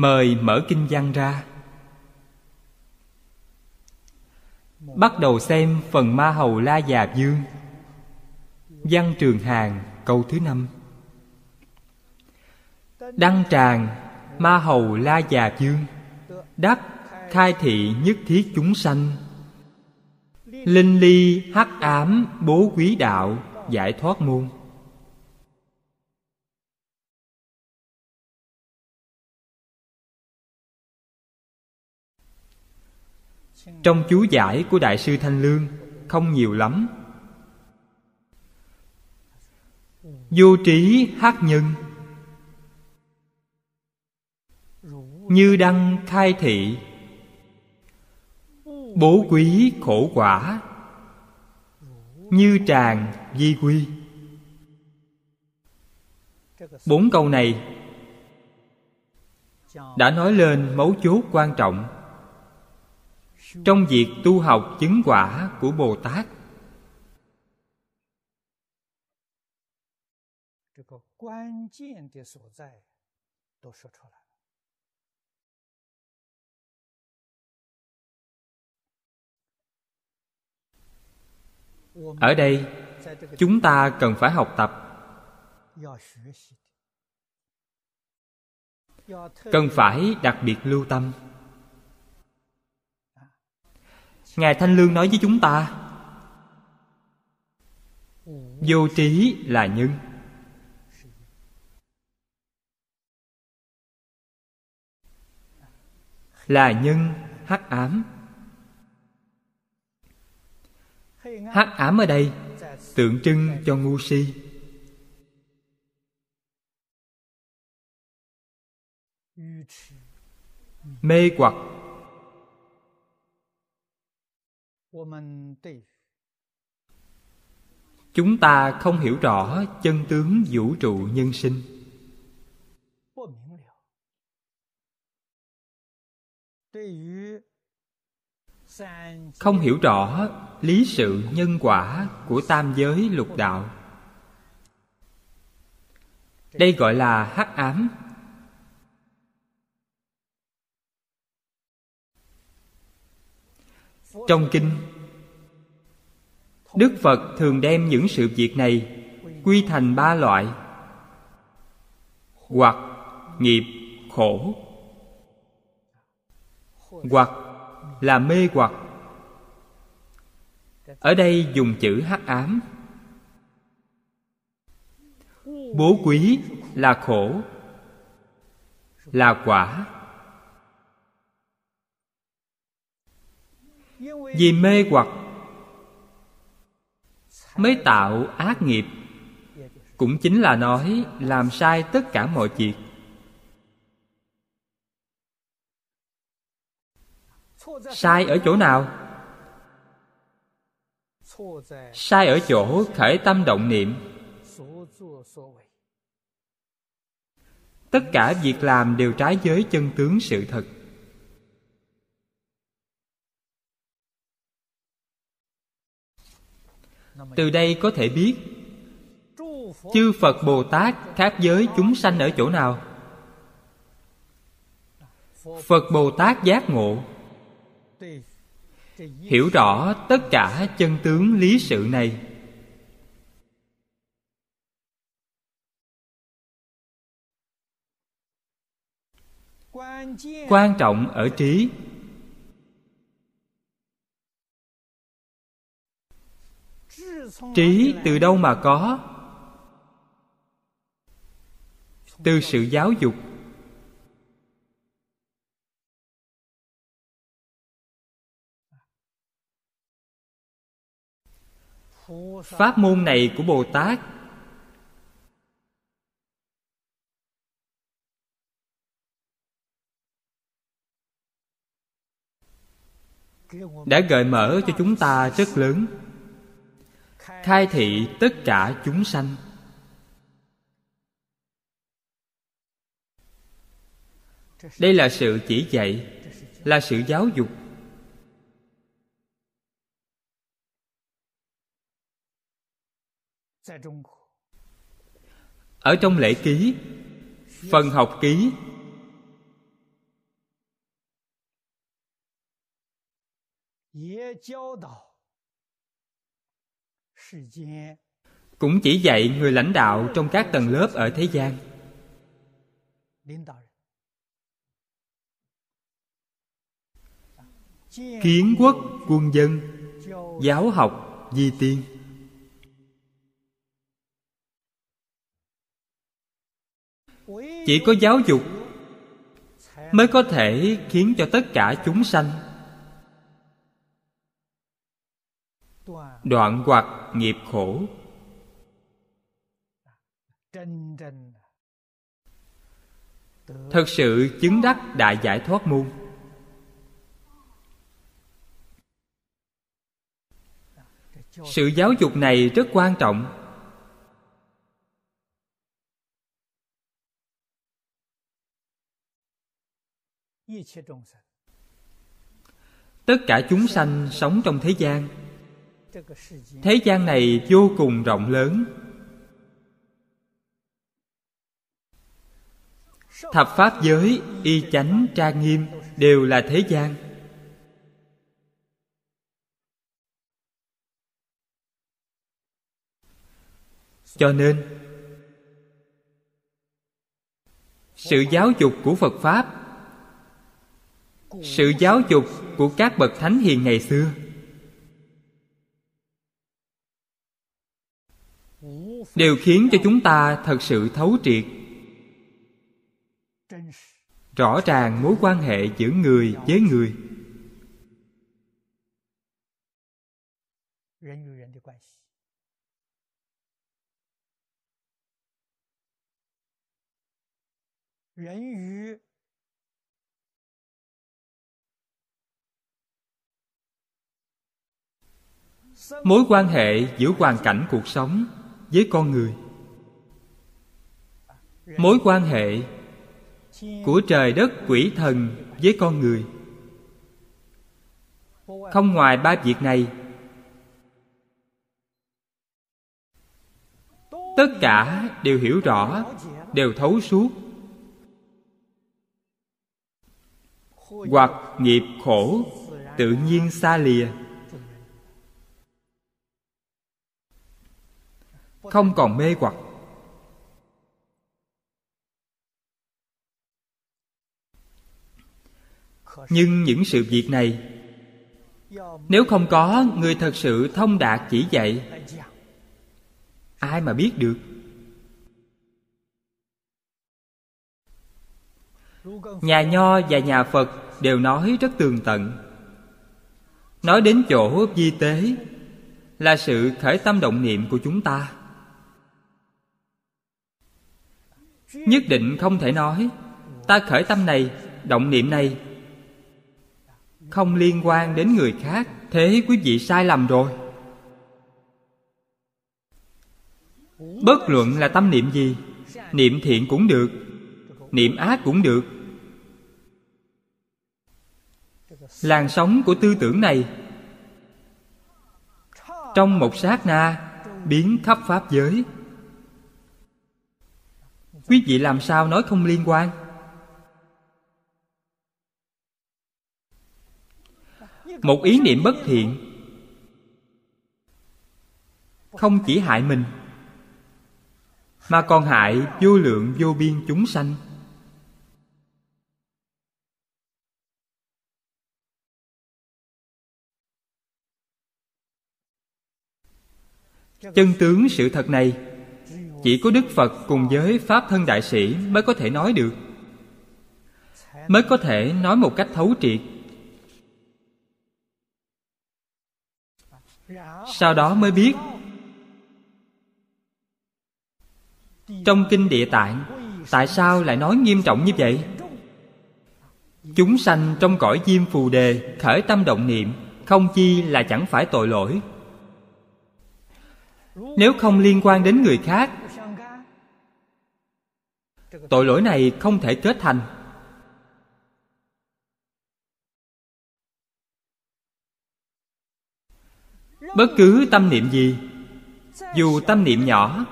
mời mở kinh văn ra. Bắt đầu xem phần ma hầu la già dương văn trường hàng câu thứ năm. Đăng tràng, ma hầu la già dương đắc, khai thị nhất thiết chúng sanh. Linh ly hắc ám bố quý đạo, giải thoát môn. Trong chú giải của đại sư thanh lương, không nhiều lắm. Vô trí hát nhân. Như đăng khai thị. Bố quý khổ quả. Như tràng di quy. Bốn câu này đã nói lên mấu chốt quan trọng trong việc tu học chứng quả của bồ tát. Ở đây, chúng ta cần phải học tập. Cần phải đặc biệt lưu tâm ngài thanh lương nói với chúng ta, vô trí là nhân. Là nhân hắc ám. Hắc ám ở đây, tượng trưng cho ngu si. Mê hoặc chúng ta không hiểu rõ chân tướng vũ trụ nhân sinh. Không hiểu rõ lý sự nhân quả của tam giới lục đạo. Đây gọi là hắc ám trong kinh, đức phật thường đem những sự việc này quy thành ba loại hoặc, nghiệp, khổ. Hoặc là mê hoặc. Ở đây dùng chữ hắc ám. Bố quý là khổ, là quả. Vì mê hoặc, mới tạo ác nghiệp. Cũng chính là nói làm sai tất cả mọi việc. Sai ở chỗ nào? Sai ở chỗ khởi tâm động niệm. Tất cả việc làm đều trái với chân tướng sự thật. Từ đây có thể biết, chư phật bồ tát khác giới chúng sanh ở chỗ nào? Phật bồ tát giác ngộ, hiểu rõ tất cả chân tướng lý sự này. Quan trọng ở trí trí từ đâu mà có? Từ sự giáo dục. Pháp môn này của bồ tát. Đã gợi mở cho chúng ta rất lớn khai thị tất cả chúng sanh. Đây là sự chỉ dạy, là sự giáo dục. Ở trong lễ ký, phần học ký cũng chỉ dạy người lãnh đạo trong các tầng lớp ở thế gian. Kiến quốc, quân dân, giáo học, di tiên. Chỉ có giáo dục mới có thể khiến cho tất cả chúng sanh đoạn hoặc nghiệp khổ. Thật sự chứng đắc đại giải thoát môn. Sự giáo dục này rất quan trọng. Tất cả chúng sanh sống trong thế gian thế gian này vô cùng rộng lớn. Thập pháp giới, y chánh trang nghiêm đều là thế gian. Cho nên, sự giáo dục của phật pháp, sự giáo dục của các bậc thánh hiền ngày xưa đều khiến cho chúng ta thật sự thấu triệt. Rõ ràng mối quan hệ giữa người với người. Mối quan hệ giữa hoàn cảnh cuộc sống với con người. Mối quan hệ của trời đất quỷ thần với con người. Không ngoài ba việc này, tất cả đều hiểu rõ, đều thấu suốt. Hoặc nghiệp khổ, tự nhiên xa lìa. Không còn mê hoặc. Nhưng những sự việc này, nếu không có người thật sự thông đạt chỉ dạy, ai mà biết được? Nhà nho và nhà phật đều nói rất tường tận. Nói đến chỗ di tế là sự khởi tâm động niệm của chúng ta. Nhất định không thể nói. Ta khởi tâm này, động niệm này. Không liên quan đến người khác. Thế quý vị sai lầm rồi. Bất luận là tâm niệm gì, niệm thiện cũng được, niệm ác cũng được. Làn sóng của tư tưởng này, trong một sát na, biến khắp pháp giới quý vị làm sao nói không liên quan? Một ý niệm bất thiện không chỉ hại mình, mà còn hại vô lượng vô biên chúng sanh. Chân tướng sự thật này chỉ có đức phật cùng với pháp thân đại sĩ mới có thể nói được. Mới có thể nói một cách thấu triệt. Sau đó mới biết, trong kinh địa tạng, tại sao lại nói nghiêm trọng như vậy? Chúng sanh trong cõi diêm phù đề khởi tâm động niệm, không chi là chẳng phải tội lỗi. Nếu không liên quan đến người khác tội lỗi này không thể kết thành. Bất cứ tâm niệm gì, dù tâm niệm nhỏ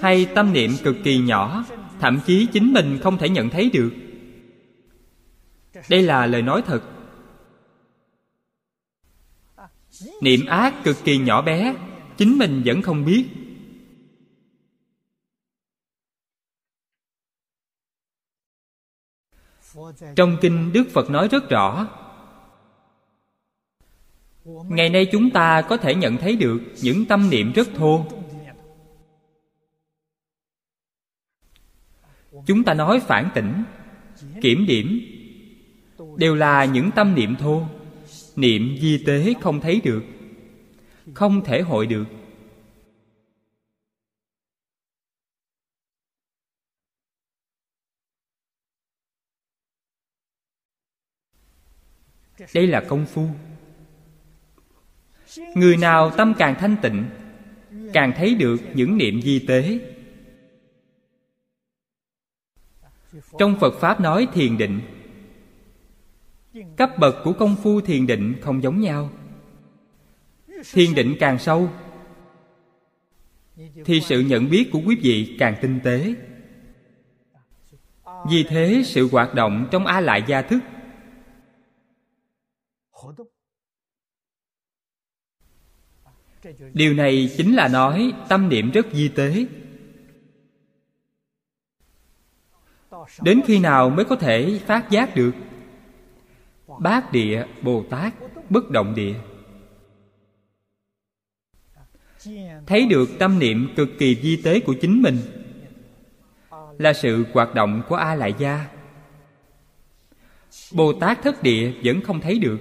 hay tâm niệm cực kỳ nhỏ, thậm chí chính mình không thể nhận thấy được. Đây là lời nói thật. Niệm ác cực kỳ nhỏ bé, chính mình vẫn không biết. Trong kinh đức phật nói rất rõ, ngày nay chúng ta có thể nhận thấy được những tâm niệm rất thô. Chúng ta nói phản tỉnh, kiểm điểm, đều là những tâm niệm thô. Niệm di tế không thấy được, không thể hội được. Đây là công phu. Người nào tâm càng thanh tịnh, càng thấy được những niệm di tế. Trong phật pháp nói thiền định. Cấp bậc của công phu thiền định không giống nhau. Thiền định càng sâu, thì sự nhận biết của quý vị càng tinh tế. Vì thế, sự hoạt động trong a lại gia thức điều này chính là nói tâm niệm rất di tế. Đến khi nào mới có thể phát giác được? Bát địa bồ tát, bất động địa. Thấy được tâm niệm cực kỳ di tế của chính mình là sự hoạt động của a lại gia. Bồ tát thất địa vẫn không thấy được.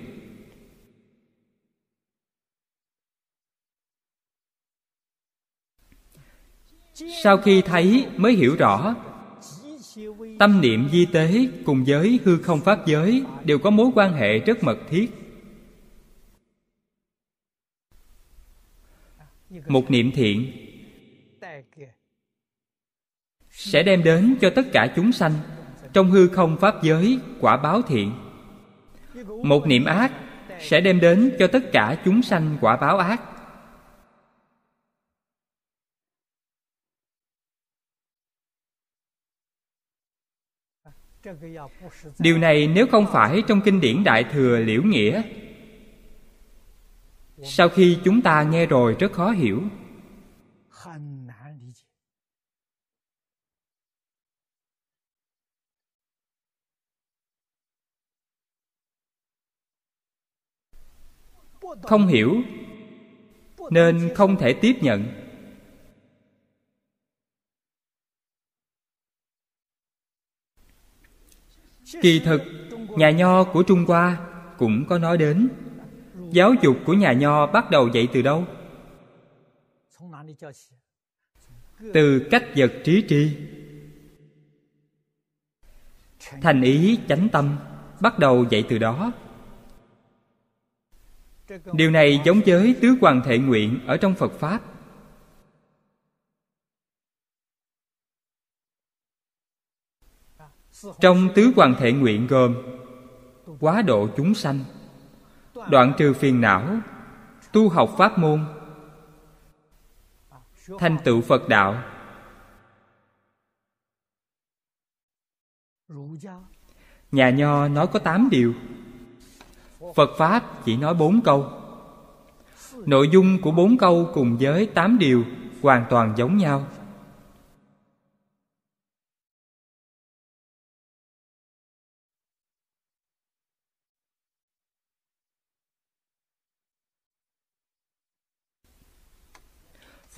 Sau khi thấy mới hiểu rõ. Tâm niệm di tế cùng với hư không pháp giới đều có mối quan hệ rất mật thiết. Một niệm thiện sẽ đem đến cho tất cả chúng sanh trong hư không pháp giới quả báo thiện. Một niệm ác sẽ đem đến cho tất cả chúng sanh quả báo ác. Điều này nếu không phải trong kinh điển đại thừa liễu nghĩa. Sau khi chúng ta nghe rồi rất khó hiểu. Không hiểu, nên không thể tiếp nhận. Kỳ thực, nhà nho của trung hoa cũng có nói đến. Giáo dục của nhà nho bắt đầu dạy từ đâu? Từ cách vật trí tri. Thành ý chánh tâm bắt đầu dạy từ đó. Điều này giống với tứ hoàng thệ nguyện ở trong phật pháp. Trong tứ hoàng thể nguyện gồm quá độ chúng sanh, đoạn trừ phiền não, tu học pháp môn, thành tựu phật đạo. Nhà nho nói có tám điều. Phật pháp chỉ nói bốn câu. Nội dung của bốn câu cùng với tám điều hoàn toàn giống nhau.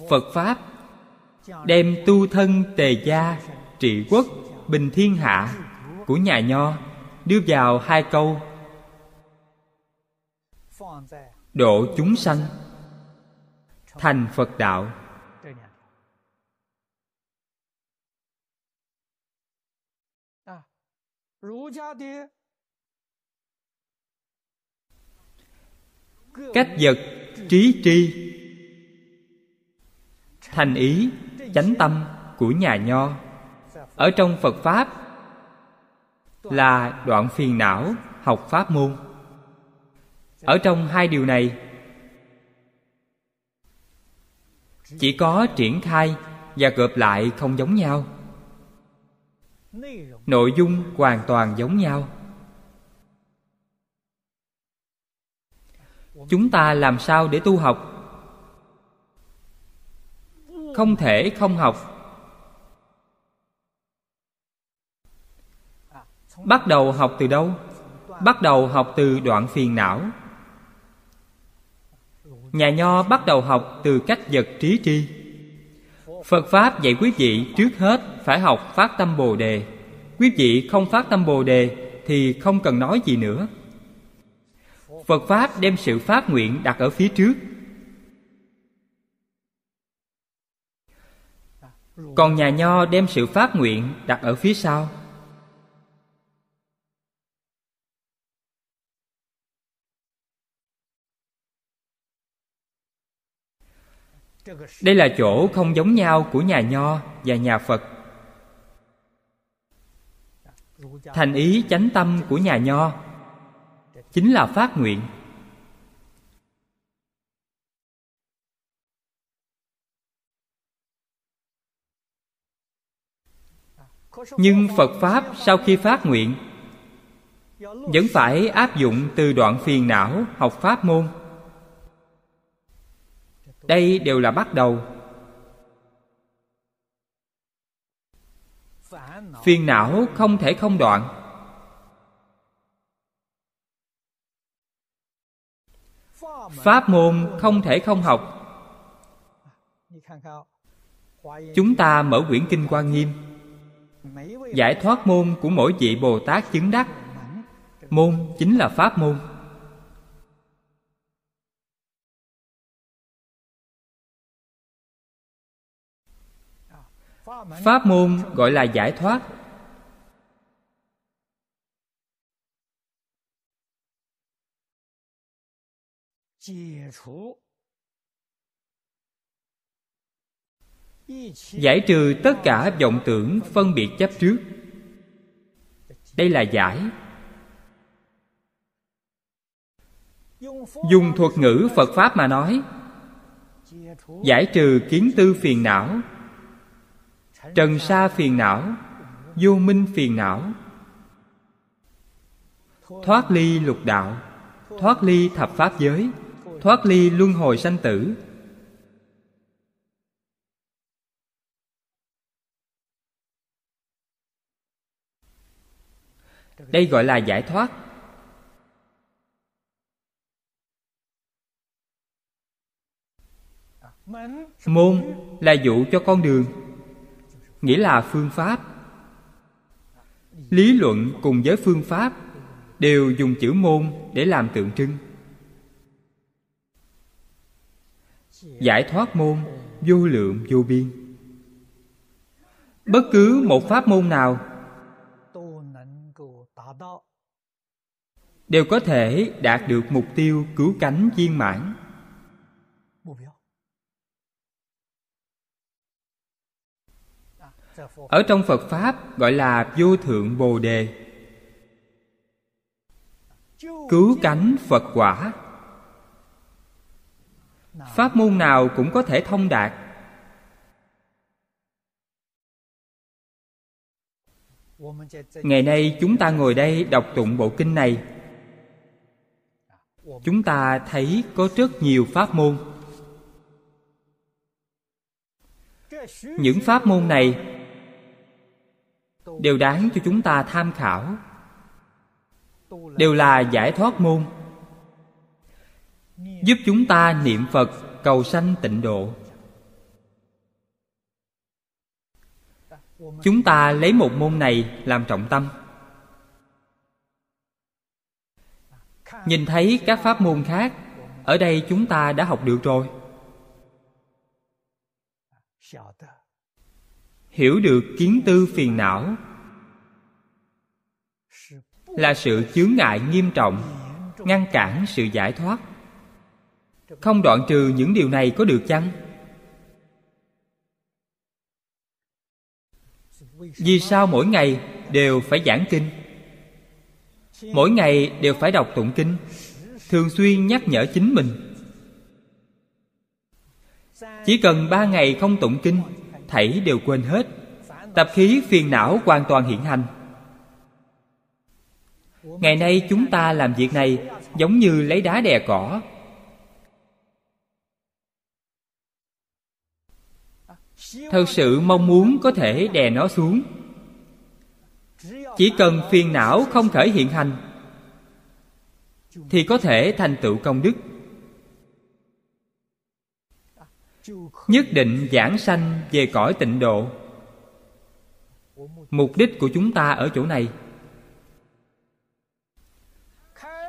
Phật pháp, đem tu thân tề gia, trị quốc, bình thiên hạ của nhà nho đưa vào hai câu. Độ chúng sanh thành phật đạo. Cách vật trí tri thành ý, chánh tâm của nhà nho. Ở trong phật pháp là đoạn phiền não học pháp môn. Ở trong hai điều này, chỉ có triển khai và gộp lại không giống nhau. Nội dung hoàn toàn giống nhau. Chúng ta làm sao để tu học? Không thể không học. Bắt đầu học từ đâu? Bắt đầu học từ đoạn phiền não. Nhà nho bắt đầu học từ cách vật trí tri. Phật pháp dạy quý vị trước hết phải học phát tâm bồ đề. Quý vị không phát tâm bồ đề thì không cần nói gì nữa. Phật pháp đem sự phát nguyện đặt ở phía trước. Còn nhà nho đem sự phát nguyện đặt ở phía sau. Đây là chỗ không giống nhau của nhà nho và nhà phật. Thành ý chánh tâm của nhà nho chính là phát nguyện. Nhưng phật pháp sau khi phát nguyện, vẫn phải áp dụng từ đoạn phiền não học pháp môn. Đây đều là bắt đầu. Phiền não không thể không đoạn. Pháp môn không thể không học. Chúng ta mở quyển kinh quan nghiêm giải thoát môn của mỗi vị bồ tát chứng đắc. Môn chính là pháp môn. Pháp môn gọi là giải thoát. Giải trừ tất cả vọng tưởng phân biệt chấp trước. Đây là giải. Dùng thuật ngữ phật pháp mà nói, giải trừ kiến tư phiền não, trần sa phiền não, vô minh phiền não. Thoát ly lục đạo, thoát ly thập pháp giới, thoát ly luân hồi sanh tử đây gọi là giải thoát. Môn là dụ cho con đường, nghĩa là phương pháp. Lý luận cùng với phương pháp đều dùng chữ môn để làm tượng trưng. Giải thoát môn, vô lượng vô biên. Bất cứ một pháp môn nào đều có thể đạt được mục tiêu cứu cánh viên mãn. Ở trong phật pháp gọi là vô thượng bồ đề. Cứu cánh phật quả. Pháp môn nào cũng có thể thông đạt. Ngày nay chúng ta ngồi đây đọc tụng bộ kinh này chúng ta thấy có rất nhiều pháp môn. Những pháp môn này đều đáng cho chúng ta tham khảo. Đều là giải thoát môn, giúp chúng ta niệm phật, cầu sanh tịnh độ. Chúng ta lấy một môn này làm trọng tâm. Nhìn thấy các pháp môn khác, ở đây chúng ta đã học được rồi. Hiểu được kiến tư phiền não là sự chướng ngại nghiêm trọng, ngăn cản sự giải thoát. Không đoạn trừ những điều này có được chăng? Vì sao mỗi ngày đều phải giảng kinh? Mỗi ngày đều phải đọc tụng kinh, thường xuyên nhắc nhở chính mình. Chỉ cần ba ngày không tụng kinh, thảy đều quên hết, tập khí phiền não hoàn toàn hiện hành. Ngày nay chúng ta làm việc này giống như lấy đá đè cỏ. Thật sự mong muốn có thể đè nó xuống chỉ cần phiền não không khởi hiện hành, thì có thể thành tựu công đức. Nhất định giảng sanh về cõi tịnh độ. Mục đích của chúng ta ở chỗ này.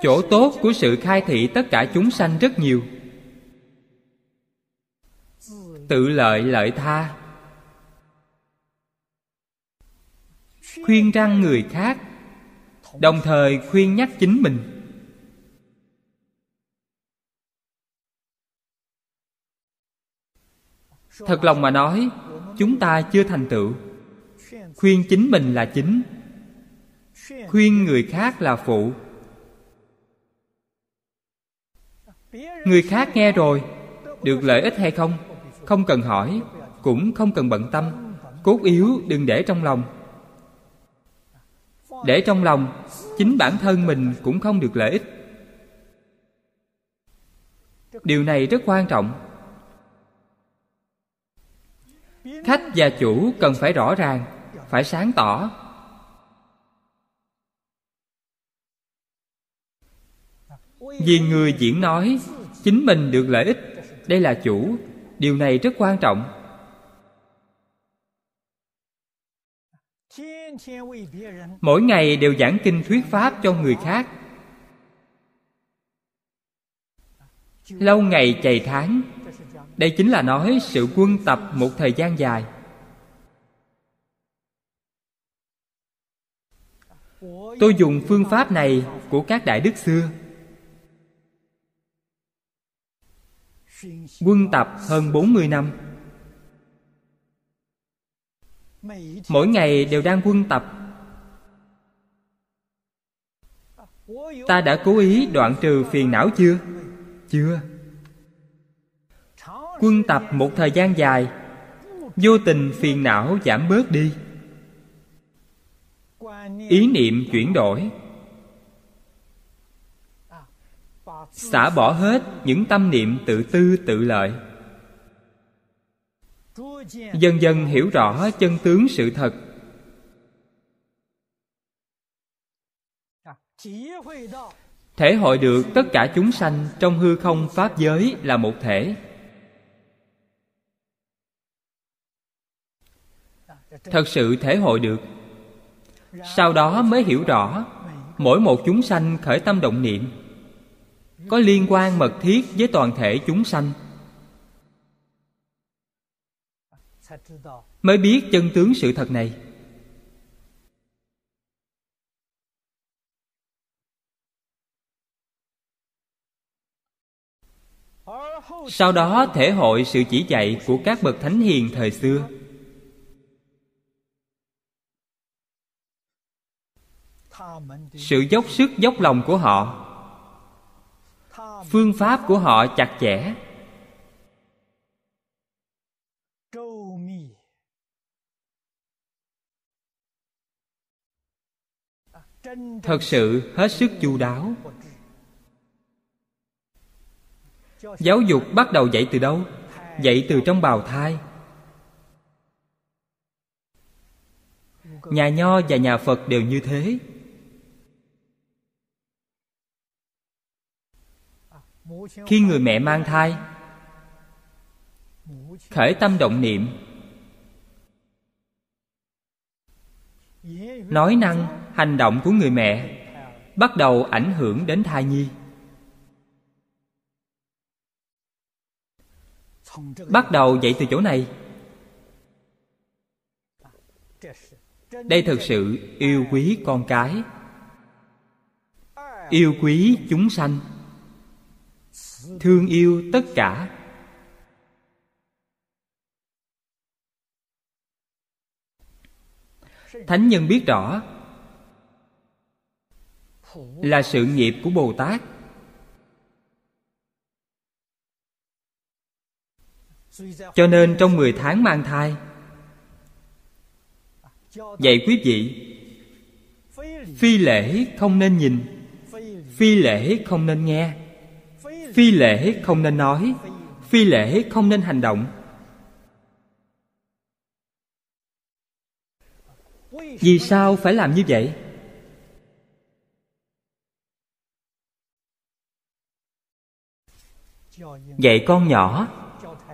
Chỗ tốt của sự khai thị tất cả chúng sanh rất nhiều. Tự lợi lợi tha. Khuyên răng người khác, đồng thời khuyên nhắc chính mình. Thật lòng mà nói, chúng ta chưa thành tựu. Khuyên chính mình là chính, khuyên người khác là phụ. Người khác nghe rồi, được lợi ích hay không không cần hỏi, cũng không cần bận tâm. Cốt yếu đừng để trong lòng để trong lòng, chính bản thân mình cũng không được lợi ích. Điều này rất quan trọng. Khách và chủ cần phải rõ ràng, phải sáng tỏ. Vì người diễn nói, chính mình được lợi ích, đây là chủ, điều này rất quan trọng. Mỗi ngày đều giảng kinh thuyết pháp cho người khác. Lâu ngày chày tháng. Đây chính là nói sự quân tập một thời gian dài. Tôi dùng phương pháp này của các đại đức xưa. Quân tập hơn 40 năm mỗi ngày đều đang quân tập. Ta đã cố ý đoạn trừ phiền não chưa? Chưa. Quân tập một thời gian dài, vô tình phiền não giảm bớt đi. Ý niệm chuyển đổi. Xả bỏ hết những tâm niệm tự tư tự lợi dần dần hiểu rõ chân tướng sự thật. Thể hội được tất cả chúng sanh trong hư không pháp giới là một thể. Thật sự thể hội được. Sau đó mới hiểu rõ, mỗi một chúng sanh khởi tâm động niệm. Có liên quan mật thiết với toàn thể chúng sanh. Mới biết chân tướng sự thật này. Sau đó thể hội sự chỉ dạy của các bậc thánh hiền thời xưa. Sự dốc sức dốc lòng của họ. Phương pháp của họ chặt chẽ. Thật sự hết sức chu đáo. Giáo dục bắt đầu dạy từ đâu? Dạy từ trong bào thai. Nhà nho và nhà phật đều như thế. Khi người mẹ mang thai, khởi tâm động niệm. Nói năng hành động của người mẹ, bắt đầu ảnh hưởng đến thai nhi. Bắt đầu dạy từ chỗ này. Đây thực sự yêu quý con cái. Yêu quý chúng sanh. Thương yêu tất cả. Thánh nhân biết rõ là sự nghiệp của bồ tát cho nên trong 10 tháng mang thai vậy quý vị, Phi lễ không nên nhìn, Phi lễ không nên nghe, Phi lễ không nên nói, Phi lễ không nên hành động Vì sao phải làm như vậy? Dạy con nhỏ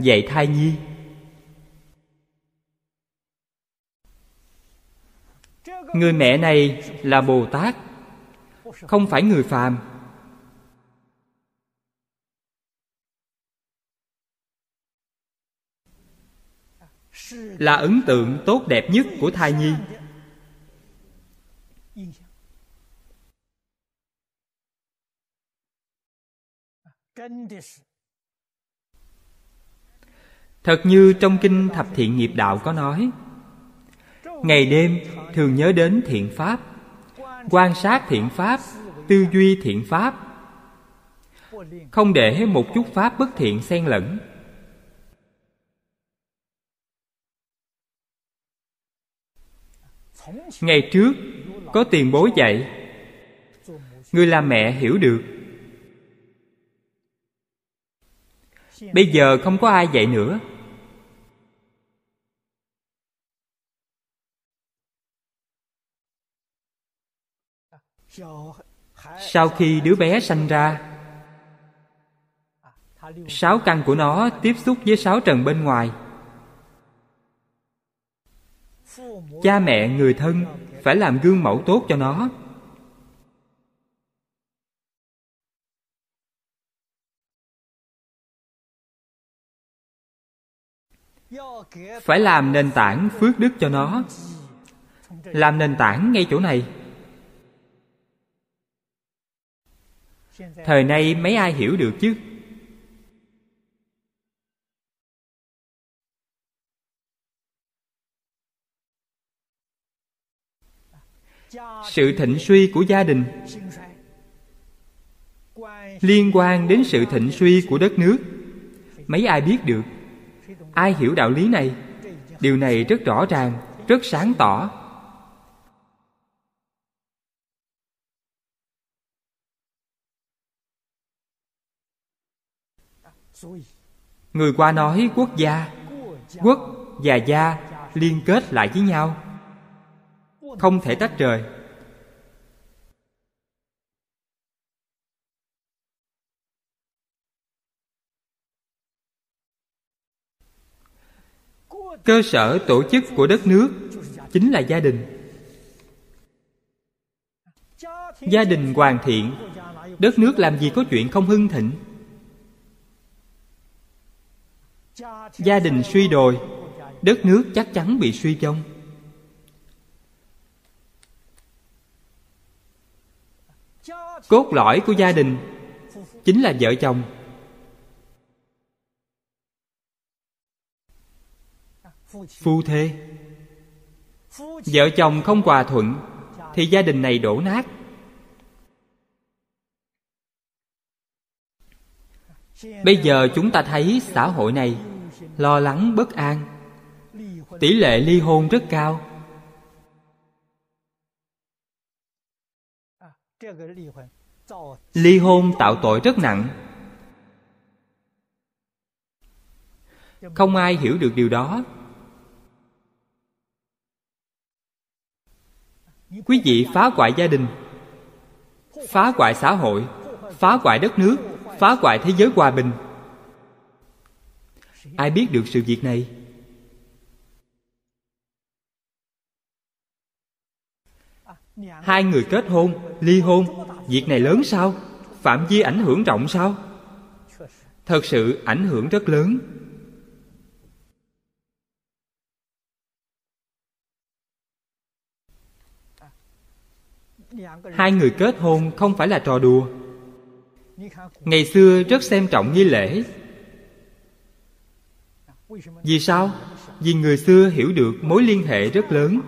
Dạy thai nhi. Người mẹ này là Bồ Tát, Không phải người phàm. Là ấn tượng tốt đẹp nhất của thai nhi. Thật như trong kinh Thập Thiện Nghiệp Đạo có nói, Ngày đêm thường nhớ đến thiện pháp, Quan sát thiện pháp, Tư duy thiện pháp. Không để một chút pháp bất thiện xen lẫn. Ngày trước có tiền bối dạy, Người làm mẹ hiểu được. Bây giờ không có ai dạy nữa. Sau khi đứa bé sanh ra, Sáu căn của nó tiếp xúc với sáu trần bên ngoài. Cha mẹ, người thân phải làm gương mẫu tốt cho nó. Phải làm nền tảng phước đức cho nó. Làm nền tảng ngay chỗ này. Thời nay mấy ai hiểu được chứ? Sự thịnh suy của gia đình liên quan đến sự thịnh suy của đất nước. Mấy ai biết được? Ai hiểu đạo lý này? Điều này rất rõ ràng, rất sáng tỏ. Người qua nói quốc gia, quốc và gia liên kết lại với nhau. Không thể tách rời. Cơ sở tổ chức của đất nước chính là gia đình. Gia đình hoàn thiện. Đất nước làm gì có chuyện không hưng thịnh? Gia đình suy đồi, đất nước chắc chắn bị suy vong cốt lõi của gia đình chính là vợ chồng. Phu thê. Vợ chồng không hòa thuận thì gia đình này đổ nát. Bây giờ chúng ta thấy xã hội này lo lắng bất an. Tỷ lệ ly hôn rất cao. Ly hôn tạo tội rất nặng. Không ai hiểu được điều đó. Quý vị phá hoại gia đình, phá hoại xã hội, phá hoại đất nước, phá hoại thế giới hòa bình ai biết được sự việc này? Hai người kết hôn, ly hôn. Việc này lớn sao? Phạm vi ảnh hưởng rộng sao? Thật sự ảnh hưởng rất lớn. Hai người kết hôn không phải là trò đùa. Ngày xưa rất xem trọng nghi lễ vì sao? Vì người xưa hiểu được mối liên hệ rất lớn.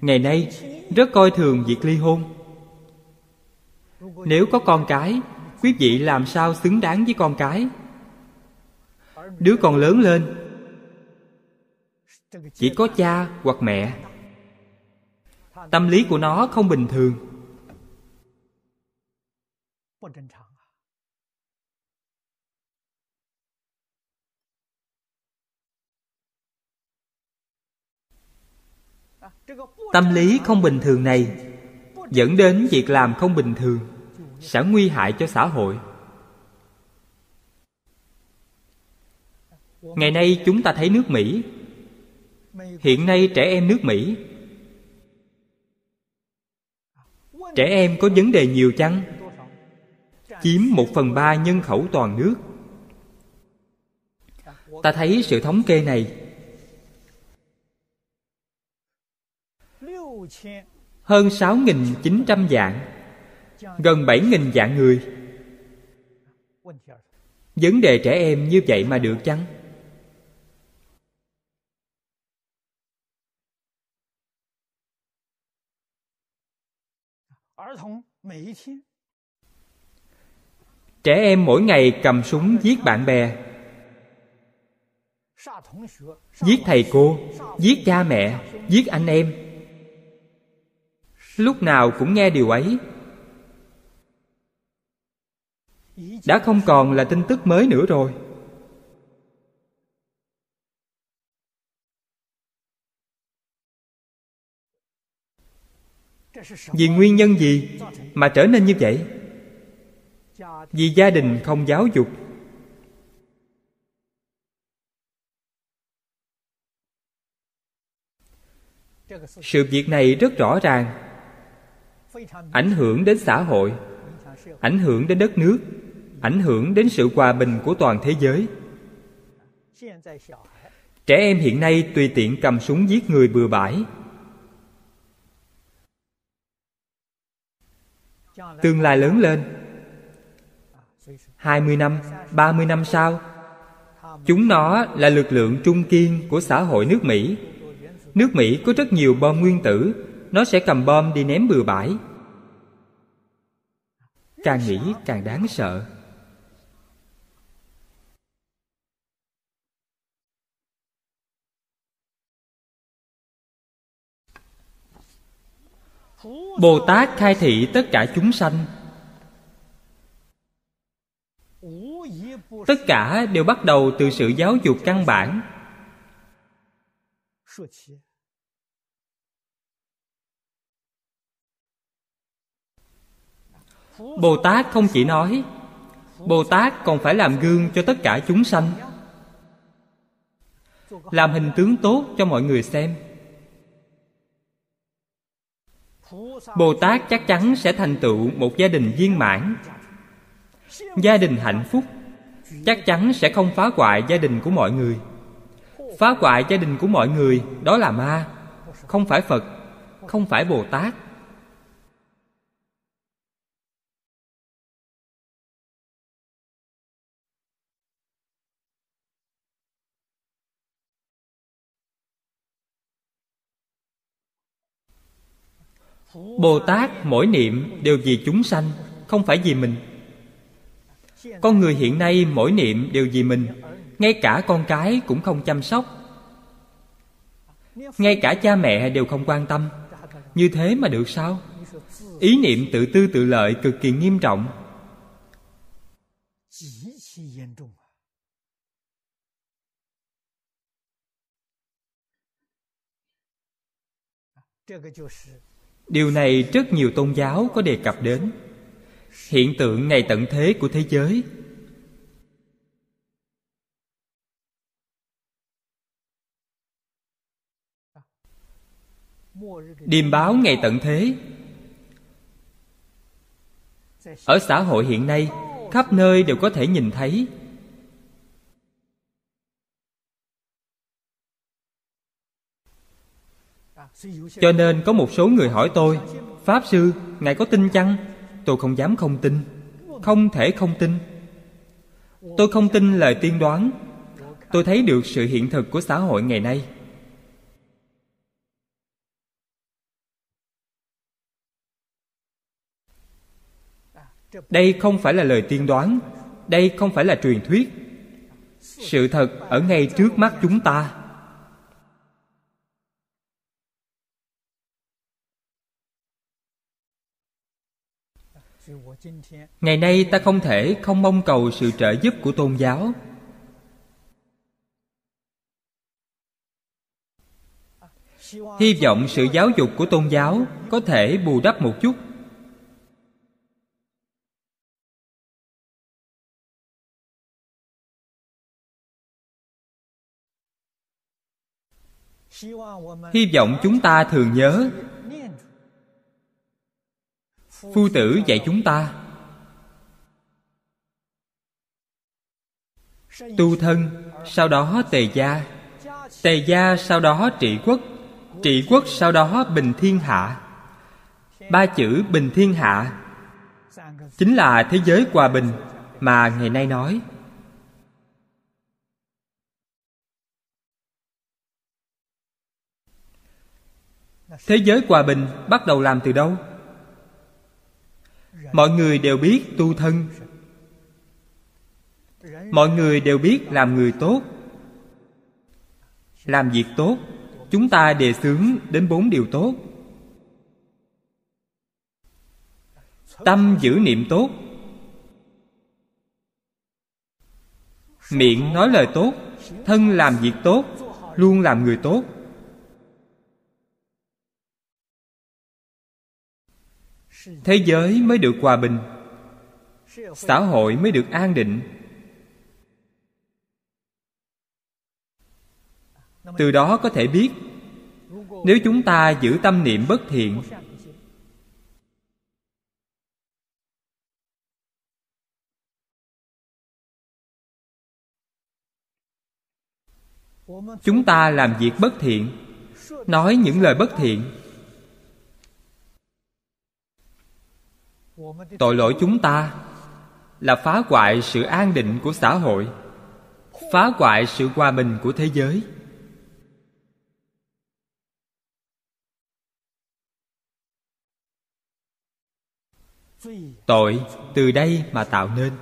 Ngày nay, rất coi thường việc ly hôn. Nếu có con cái, quý vị làm sao xứng đáng với con cái? Đứa con lớn lên, chỉ có cha hoặc mẹ tâm lý của nó không bình thường. Tâm lý không bình thường này dẫn đến việc làm không bình thường, sẽ nguy hại cho xã hội. Ngày nay chúng ta thấy nước mỹ. Hiện nay trẻ em nước mỹ trẻ em có vấn đề nhiều chăng? Chiếm một phần ba nhân khẩu toàn nước. Ta thấy sự thống kê này. Hơn 6.900 dạng, gần 7.000 dạng người. Vấn đề trẻ em như vậy mà được chăng? Trẻ em mỗi ngày cầm súng giết bạn bè. Giết thầy cô, giết cha mẹ, giết anh em. Lúc nào cũng nghe điều ấy. Đã không còn là tin tức mới nữa rồi. Vì nguyên nhân gì? Mà trở nên như vậy? Vì gia đình không giáo dục. Sự việc này rất rõ ràng. Ảnh hưởng đến xã hội, ảnh hưởng đến đất nước, ảnh hưởng đến sự hòa bình của toàn thế giới. Trẻ em hiện nay tùy tiện cầm súng giết người bừa bãi. Tương lai lớn lên. 20 năm, 30 năm sau Chúng nó là lực lượng trung kiên của xã hội nước Mỹ. Nước Mỹ có rất nhiều bom nguyên tử Nó sẽ cầm bom đi ném bừa bãi. Càng nghĩ càng đáng sợ. Bồ Tát khai thị tất cả chúng sanh. Tất cả đều bắt đầu từ sự giáo dục căn bản. Bồ Tát không chỉ nói Bồ Tát còn phải làm gương cho tất cả chúng sanh. Làm hình tướng tốt cho mọi người xem bồ tát chắc chắn sẽ thành tựu một gia đình viên mãn. Gia đình hạnh phúc chắc chắn sẽ không phá hoại gia đình của mọi người. Phá hoại gia đình của mọi người đó là ma, không phải phật, không phải bồ tát. Bồ tát mỗi niệm đều vì chúng sanh, không phải vì mình. Con người hiện nay mỗi niệm đều vì mình, ngay cả con cái cũng không chăm sóc. Ngay cả cha mẹ đều không quan tâm. Như thế mà được sao? Ý niệm tự tư tự lợi cực kỳ nghiêm trọng điều này rất nhiều tôn giáo có đề cập đến. Hiện tượng ngày tận thế của thế giới. Điềm báo ngày tận thế. Ở xã hội hiện nay, khắp nơi đều có thể nhìn thấy. Cho nên có một số người hỏi tôi Pháp Sư, Ngài có tin chăng? Tôi không dám không tin. Không thể không tin. Tôi không tin lời tiên đoán. Tôi thấy được sự hiện thực của xã hội ngày nay. Đây không phải là lời tiên đoán. Đây không phải là truyền thuyết. Sự thật ở ngay trước mắt chúng ta. Ngày nay ta không thể không mong cầu sự trợ giúp của tôn giáo. Hy vọng sự giáo dục của tôn giáo có thể bù đắp một chút. Hy vọng chúng ta thường nhớ phu tử dạy chúng ta. Tu thân, sau đó tề gia. Tề gia, sau đó trị quốc. Trị quốc, sau đó bình thiên hạ. Ba chữ bình thiên hạ chính là thế giới hòa bình mà ngày nay nói. Thế giới hòa bình bắt đầu làm từ đâu? Mọi người đều biết tu thân. Mọi người đều biết làm người tốt. Làm việc tốt, chúng ta đề xướng đến bốn điều tốt. Tâm giữ niệm tốt. Miệng nói lời tốt, thân làm việc tốt, luôn làm người tốt. Thế giới mới được hòa bình. Xã hội mới được an định. Từ đó có thể biết, nếu chúng ta giữ tâm niệm bất thiện, chúng ta làm việc bất thiện, nói những lời bất thiện tội lỗi chúng ta là phá hoại sự an định của xã hội, phá hoại sự hòa bình của thế giới. Tội từ đây mà tạo nên.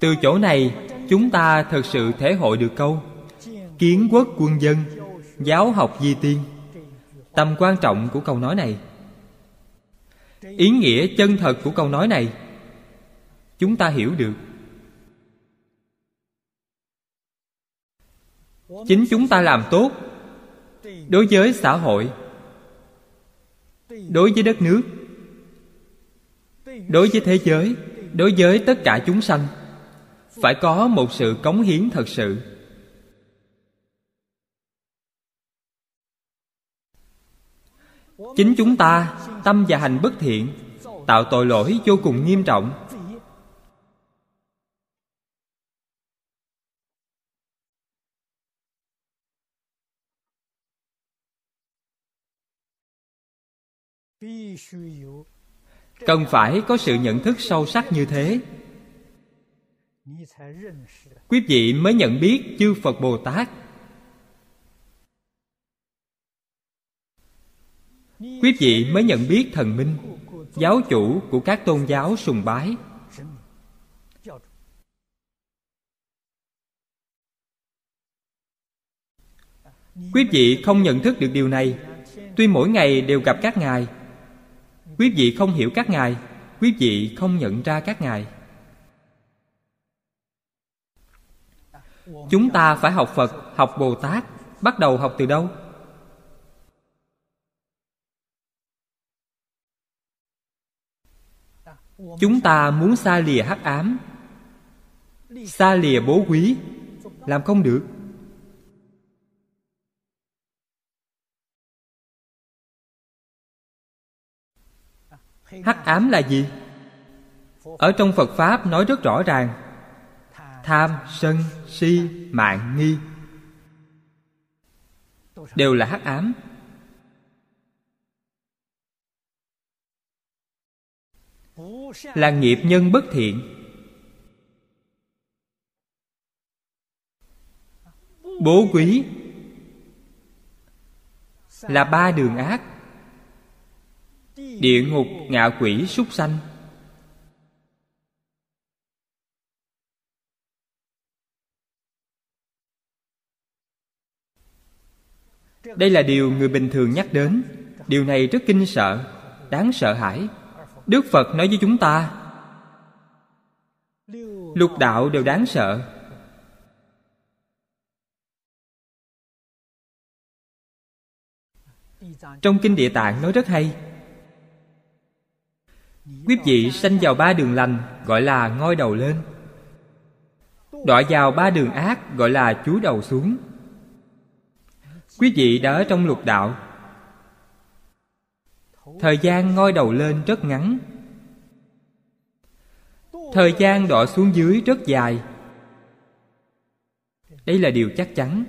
Từ chỗ này, chúng ta thật sự thể hội được câu kiến quốc quân dân, giáo học di tiên. Tầm quan trọng của câu nói này. Ý nghĩa chân thật của câu nói này, chúng ta hiểu được. Chính chúng ta làm tốt đối với xã hội, đối với đất nước, đối với thế giới, đối với tất cả chúng sanh, phải có một sự cống hiến thật sự. Chính chúng ta, tâm và hành bất thiện, tạo tội lỗi vô cùng nghiêm trọng. Cần phải có sự nhận thức sâu sắc như thế. Quý vị mới nhận biết chư phật bồ tát quý vị mới nhận biết thần minh, giáo chủ của các tôn giáo sùng bái. Quý vị không nhận thức được điều này, tuy mỗi ngày đều gặp các ngài. Quý vị không hiểu các ngài, quý vị không nhận ra các ngài. Chúng ta phải học phật, học bồ tát, bắt đầu học từ đâu? Chúng ta muốn xa lìa hắc ám. Xa lìa bố quý. Làm không được. Hắc ám là gì? Ở trong phật pháp nói rất rõ ràng. Tham, sân, si, mạng, nghi. Đều là hắc ám. Là nghiệp nhân bất thiện. Bố quý là ba đường ác, địa ngục, ngạ quỷ, súc sanh. Đây là điều người bình thường nhắc đến. Điều này rất kinh sợ, đáng sợ hãi đức phật nói với chúng ta, lục đạo đều đáng sợ. Trong kinh địa tạng nói rất hay. Quý vị sanh vào ba đường lành, gọi là ngoi đầu lên. Đọa vào ba đường ác, gọi là chúi đầu xuống. Quý vị đã ở trong lục đạo thời gian ngoi đầu lên rất ngắn. Thời gian đọa xuống dưới rất dài. Đây là điều chắc chắn.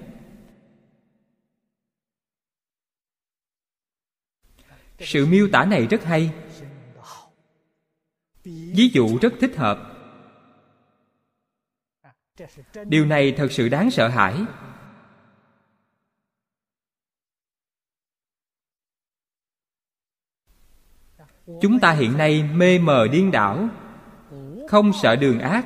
Sự miêu tả này rất hay. Ví dụ rất thích hợp. Điều này thật sự đáng sợ hãi. Chúng ta hiện nay mê mờ điên đảo, không sợ đường ác.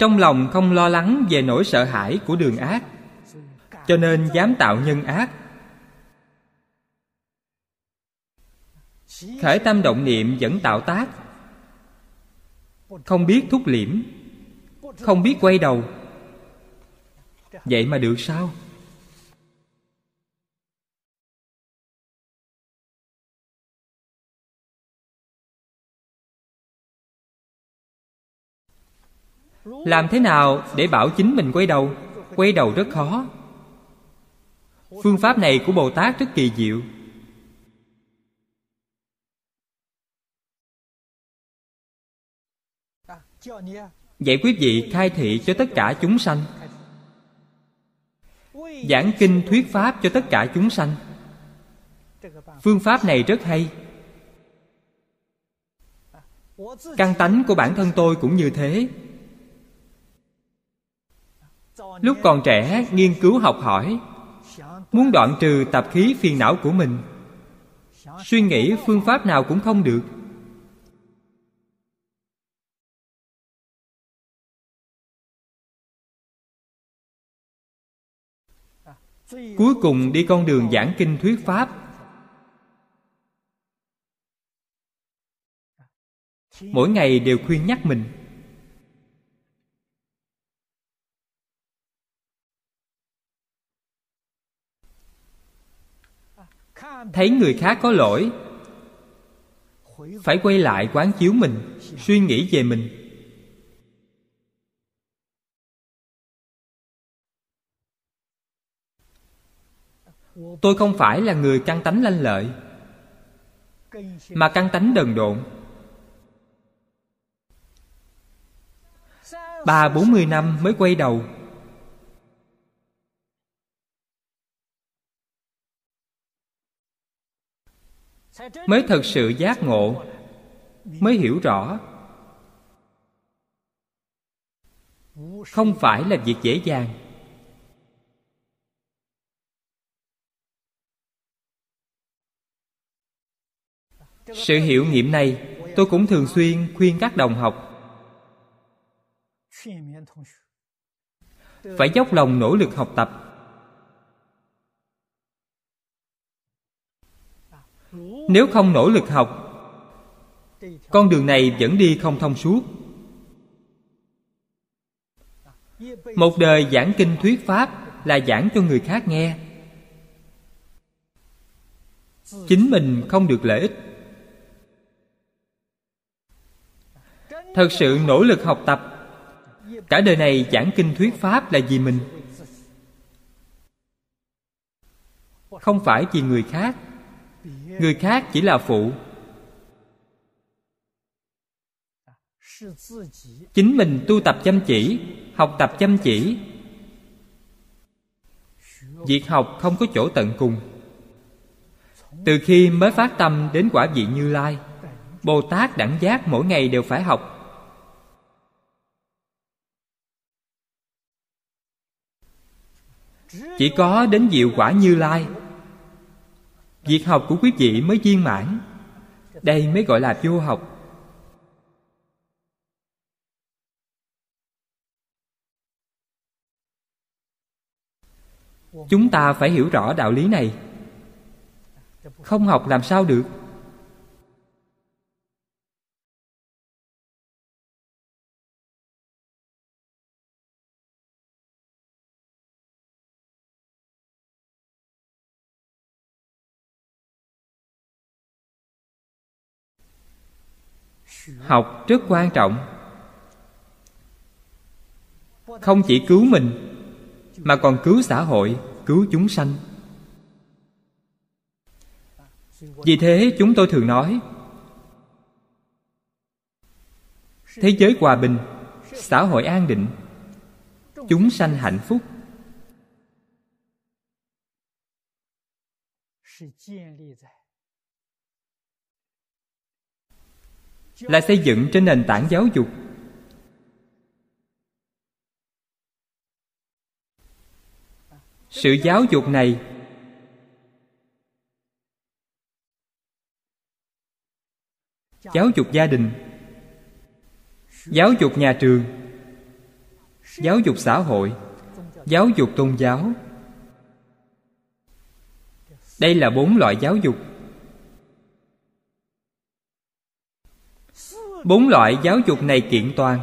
Trong lòng không lo lắng về nỗi sợ hãi của đường ác, cho nên dám tạo nhân ác. Khởi tâm động niệm vẫn tạo tác. Không biết thúc liễm, không biết quay đầu. Vậy mà được sao? Làm thế nào để bảo chính mình quay đầu? Quay đầu rất khó. Phương pháp này của bồ tát rất kỳ diệu. Vậy quý vị khai thị cho tất cả chúng sanh? Giảng kinh thuyết pháp cho tất cả chúng sanh. Phương pháp này rất hay. Căn tánh của bản thân tôi cũng như thế lúc còn trẻ, nghiên cứu học hỏi, muốn đoạn trừ tạp khí phiền não của mình. Suy nghĩ phương pháp nào cũng không được. Cuối cùng đi con đường giảng kinh thuyết pháp. Mỗi ngày đều khuyên nhắc mình. Thấy người khác có lỗi, phải quay lại quán chiếu mình, suy nghĩ về mình. Tôi không phải là người căng tánh lanh lợi, mà căng tánh đần độn. Ba bốn mươi năm mới quay đầu. Mới thật sự giác ngộ, mới hiểu rõ. Không phải là việc dễ dàng. Sự hiểu nghiệm này tôi cũng thường xuyên khuyên các đồng học. Phải dốc lòng nỗ lực học tập. Nếu không nỗ lực học. Con đường này vẫn đi không thông suốt. Một đời giảng kinh thuyết pháp là giảng cho người khác nghe. Chính mình không được lợi ích. Thật sự nỗ lực học tập, cả đời này giảng kinh thuyết pháp là vì mình. Không phải vì người khác người khác chỉ là phụ. Chính mình tu tập chăm chỉ, học tập chăm chỉ. Việc học không có chỗ tận cùng. Từ khi mới phát tâm đến quả vị như lai, bồ tát đẳng giác mỗi ngày đều phải học. Chỉ có đến diệu quả như lai việc học của quý vị mới viên mãn. Đây mới gọi là vô học. Chúng ta phải hiểu rõ đạo lý này. Không học làm sao được? Học rất quan trọng. Không chỉ cứu mình, mà còn cứu xã hội, cứu chúng sanh. Vì thế chúng tôi thường nói, thế giới hòa bình, xã hội an định, chúng sanh hạnh phúc. Là xây dựng trên nền tảng giáo dục. Sự giáo dục này giáo dục gia đình, giáo dục nhà trường, giáo dục xã hội, giáo dục tôn giáo. Đây là bốn loại giáo dục. Bốn loại giáo dục này kiện toàn.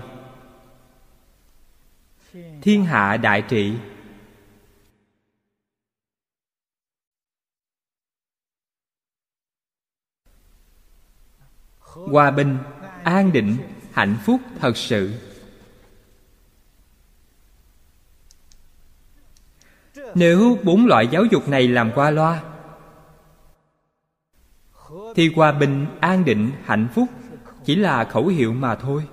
Thiên hạ đại trị. Hòa bình, an định, hạnh phúc thật sự. Nếu bốn loại giáo dục này làm qua loa, thì hòa bình, an định, hạnh phúc chỉ là khẩu hiệu mà thôi.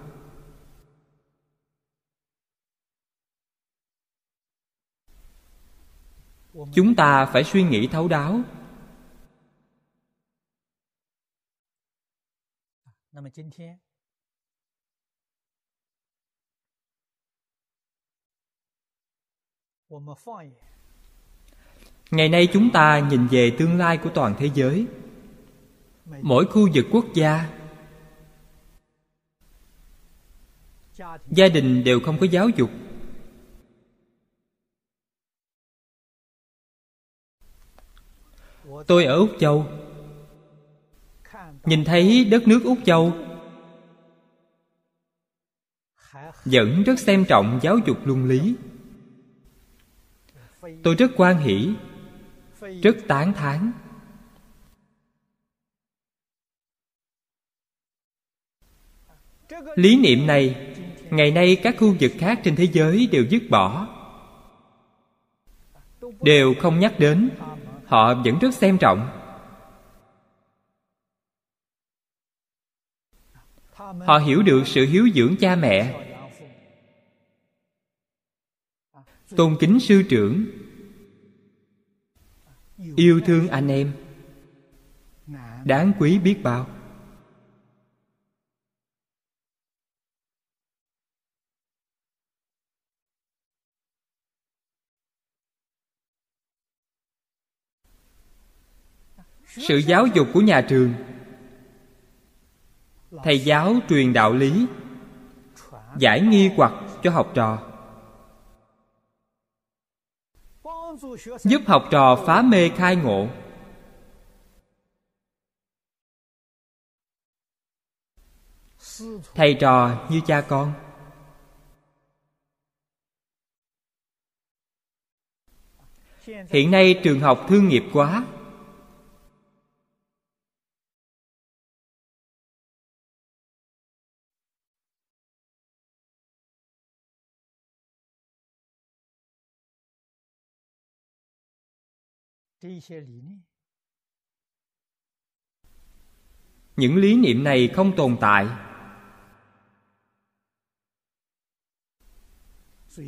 Chúng ta phải suy nghĩ thấu đáo. Ngày nay chúng ta nhìn về tương lai của toàn thế giới. Mỗi khu vực quốc gia gia đình đều không có giáo dục. Tôi ở úc châu. Nhìn thấy đất nước úc châu, vẫn rất xem trọng giáo dục luân lý. Tôi rất quan hỷ, rất tán thán. Lý niệm này ngày nay các khu vực khác trên thế giới đều dứt bỏ. Đều không nhắc đến, họ vẫn rất xem trọng. Họ hiểu được sự hiếu dưỡng cha mẹ. Tôn kính sư trưởng. Yêu thương anh em. Đáng quý biết bao. Sự giáo dục của nhà trường. Thầy giáo truyền đạo lý, giải nghi hoặc cho học trò. Giúp học trò phá mê khai ngộ. Thầy trò như cha con. Hiện nay trường học thương nghiệp quá. Những lý niệm này không tồn tại.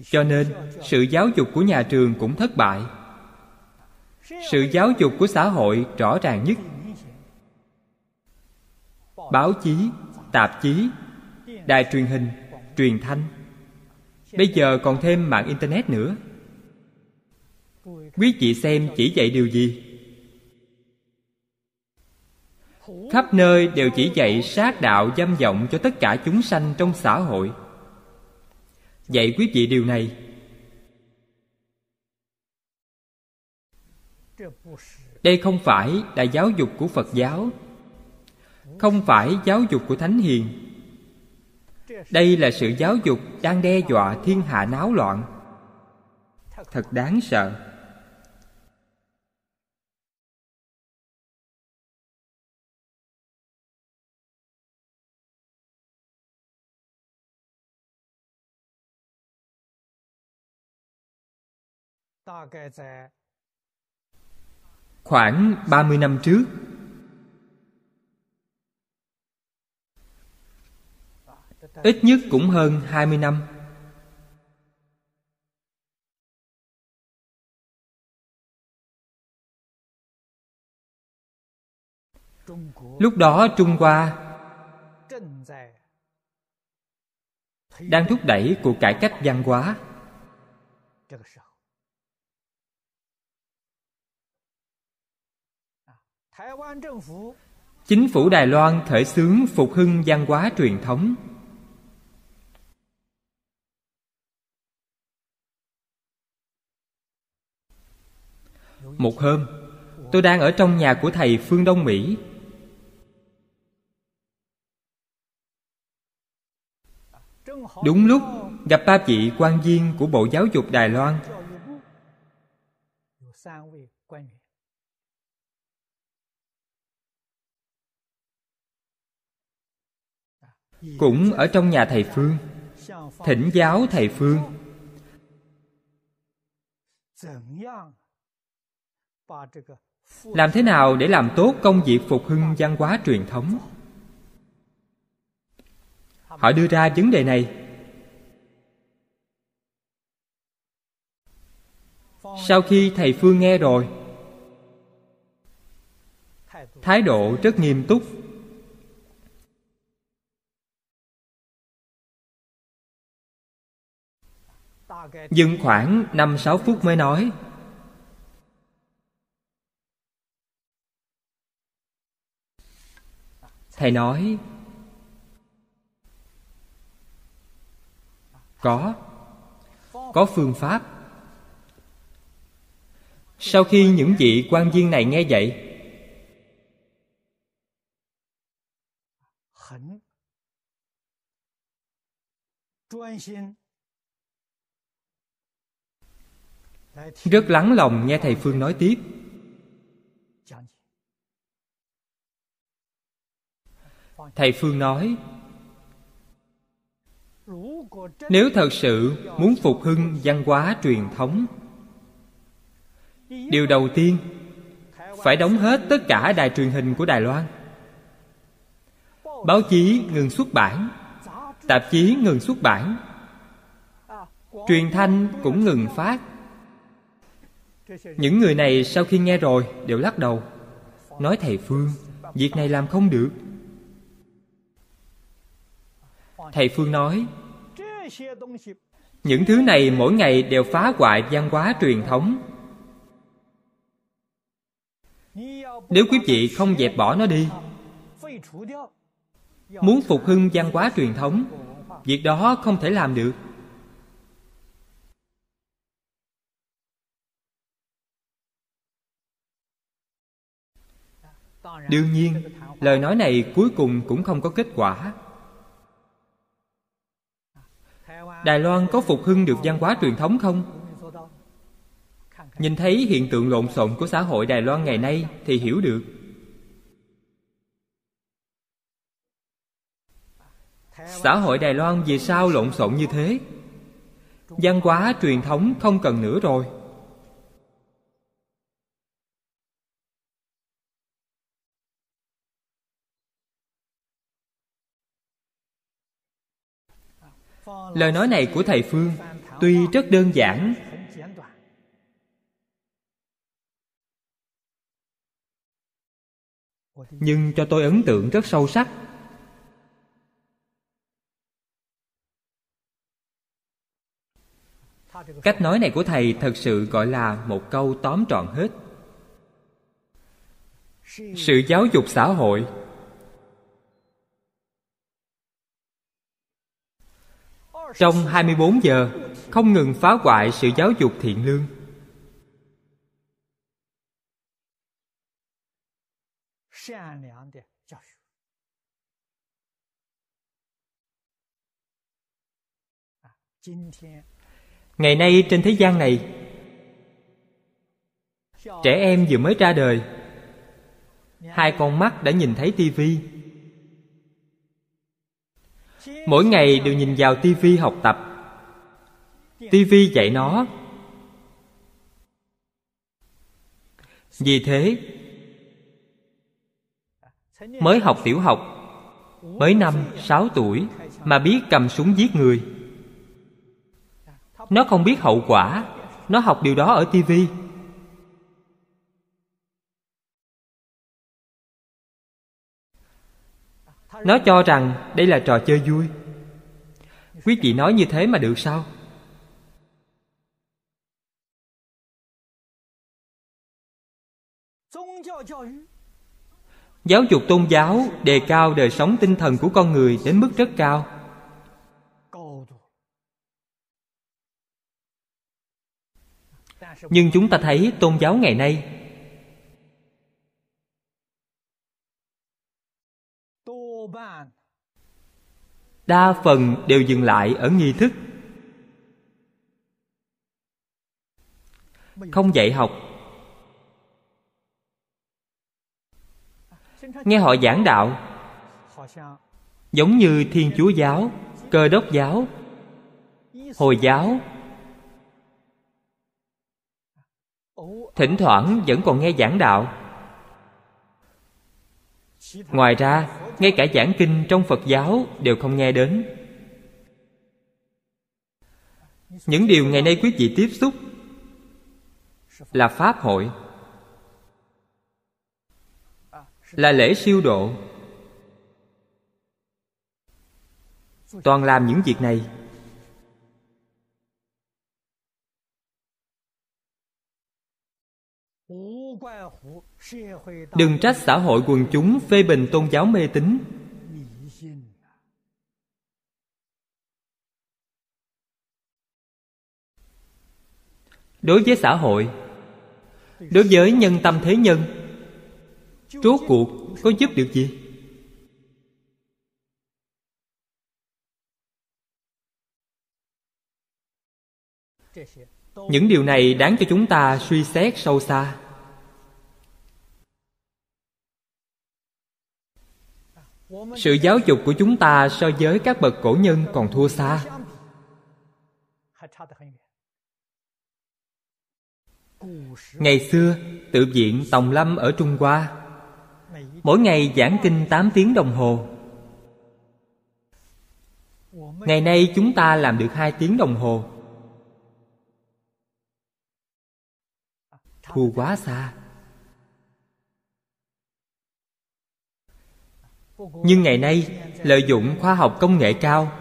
Cho nên, sự giáo dục của nhà trường cũng thất bại. Sự giáo dục của xã hội rõ ràng nhất. Báo chí, tạp chí, đài truyền hình, truyền thanh. Bây giờ còn thêm mạng internet nữa quý vị xem chỉ dạy điều gì? Khắp nơi đều chỉ dạy sát đạo dâm vọng cho tất cả chúng sanh trong xã hội. Dạy quý vị điều này. Đây không phải là giáo dục của phật giáo. Không phải giáo dục của thánh hiền. Đây là sự giáo dục đang đe dọa thiên hạ náo loạn. Thật đáng sợ. Khoảng 30 năm trước, Ít nhất cũng hơn 20 năm. Lúc đó Trung Hoa đang thúc đẩy cuộc cải cách văn hóa. Chính phủ đài loan khởi xướng phục hưng văn hóa truyền thống. Một hôm, tôi đang ở trong nhà của thầy phương đông mỹ. Đúng lúc, gặp ba vị quan viên của bộ giáo dục đài loan. Cũng ở trong nhà thầy phương, thỉnh giáo thầy phương. Làm thế nào để làm tốt công việc phục hưng văn hóa truyền thống? Họ đưa ra vấn đề này. Sau khi thầy phương nghe rồi, thái độ rất nghiêm túc. Dừng khoảng năm sáu phút mới nói. Thầy nói, có có phương pháp. Sau khi những vị quan viên này nghe vậy rất lắng lòng nghe thầy phương nói tiếp. Thầy phương nói, nếu thật sự muốn phục hưng văn hóa truyền thống, điều đầu tiên phải đóng hết tất cả đài truyền hình của đài loan. Báo chí ngừng xuất bản, tạp chí ngừng xuất bản, truyền thanh cũng ngừng phát những người này sau khi nghe rồi đều lắc đầu. Nói thầy phương, việc này làm không được. Thầy phương nói, những thứ này mỗi ngày đều phá hoại văn hóa truyền thống. Nếu quý vị không dẹp bỏ nó đi, muốn phục hưng văn hóa truyền thống, việc đó không thể làm được. Đương nhiên, lời nói này cuối cùng cũng không có kết quả. Đài loan có phục hưng được văn hóa truyền thống không? Nhìn thấy hiện tượng lộn xộn của xã hội đài loan ngày nay thì hiểu được. Xã hội đài loan vì sao lộn xộn như thế? Văn hóa truyền thống không cần nữa rồi. Lời nói này của thầy phương tuy rất đơn giản. Nhưng cho tôi ấn tượng rất sâu sắc. Cách nói này của thầy thật sự gọi là một câu tóm trọn hết. Sự giáo dục xã hội trong 24 giờ, không ngừng phá hoại sự giáo dục thiện lương. Ngày nay trên thế gian này, trẻ em vừa mới ra đời, hai con mắt đã nhìn thấy tivi mỗi ngày đều nhìn vào tivi học tập. Tivi dạy nó. Vì thế, mới học tiểu học, mới năm, sáu tuổi mà biết cầm súng giết người. Nó không biết hậu quả, nó học điều đó ở tivi nó cho rằng đây là trò chơi vui. Quý vị nói như thế mà được sao? Giáo dục tôn giáo đề cao đời sống tinh thần của con người đến mức rất cao. Nhưng chúng ta thấy tôn giáo ngày nay đa phần đều dừng lại ở nghi thức. Không dạy học. Nghe họ giảng đạo, giống như thiên chúa giáo, cơ đốc giáo, hồi giáo. Thỉnh thoảng vẫn còn nghe giảng đạo ngoài ra, ngay cả giảng kinh trong phật giáo đều không nghe đến. Những điều ngày nay quý vị tiếp xúc là pháp hội, là lễ siêu độ. Toàn làm những việc này đừng trách xã hội quần chúng phê bình tôn giáo mê tín. Đối với xã hội, đối với nhân tâm thế nhân, rốt cuộc có giúp được gì? Những điều này đáng cho chúng ta suy xét sâu xa. Sự giáo dục của chúng ta so với các bậc cổ nhân còn thua xa. Ngày xưa, tự viện tòng lâm ở trung hoa. Mỗi ngày giảng kinh 8 tiếng đồng hồ. Ngày nay chúng ta làm được hai tiếng đồng hồ. Thua quá xa. Nhưng ngày nay, lợi dụng khoa học công nghệ cao.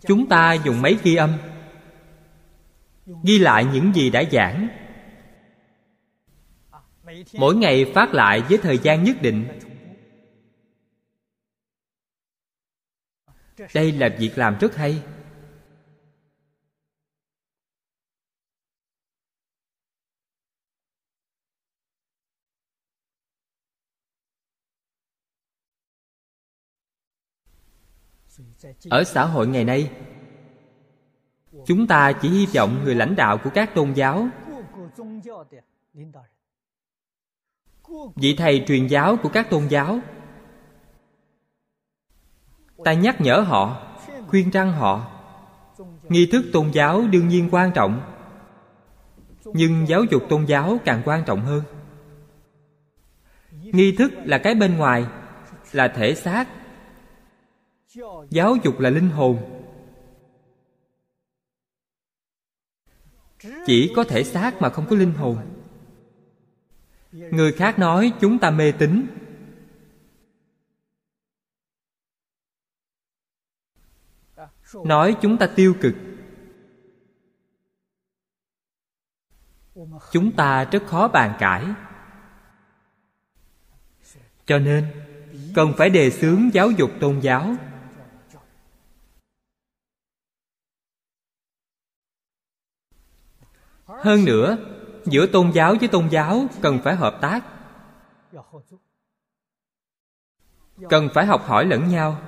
Chúng ta dùng máy ghi âm, ghi lại những gì đã giảng. Mỗi ngày phát lại với thời gian nhất định. Đây là việc làm rất hay. Ở xã hội ngày nay, chúng ta chỉ hy vọng người lãnh đạo của các tôn giáo. Vị thầy truyền giáo của các tôn giáo, ta nhắc nhở họ, khuyên răng họ. Nghi thức tôn giáo đương nhiên quan trọng, nhưng giáo dục tôn giáo càng quan trọng hơn. Nghi thức là cái bên ngoài, là thể xác giáo dục là linh hồn. Chỉ có thể xác mà không có linh hồn. Người khác nói chúng ta mê tín. Nói chúng ta tiêu cực. Chúng ta rất khó bàn cãi. Cho nên, cần phải đề xướng giáo dục tôn giáo. Hơn nữa, giữa tôn giáo với tôn giáo cần phải hợp tác. Cần phải học hỏi lẫn nhau.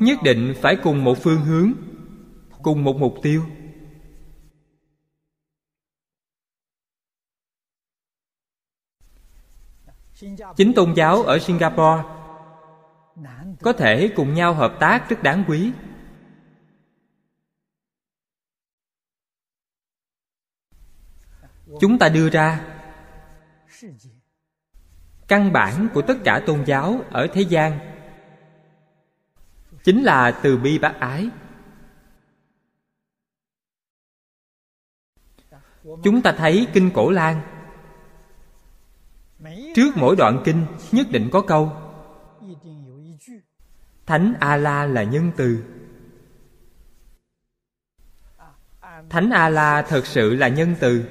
Nhất định phải cùng một phương hướng, cùng một mục tiêu. Chính tôn giáo ở singapore có thể cùng nhau hợp tác rất đáng quý. Chúng ta đưa ra căn bản của tất cả tôn giáo ở thế gian. Chính là từ bi bác ái. Chúng ta thấy kinh cổ lan. Trước mỗi đoạn kinh, nhất định có câu thánh a la là nhân từ. Thánh a la thật sự là nhân từ.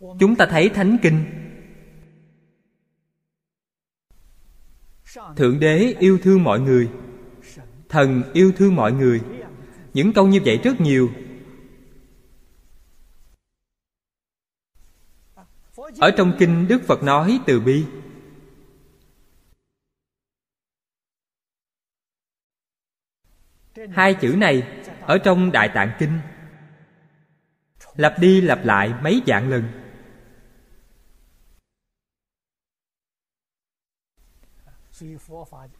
Chúng ta thấy thánh kinh. Thượng đế yêu thương mọi người. Thần yêu thương mọi người. Những câu như vậy rất nhiều. Ở trong kinh đức phật nói từ bi. Hai chữ này ở trong đại tạng kinh. Lặp đi lặp lại mấy vạn lần.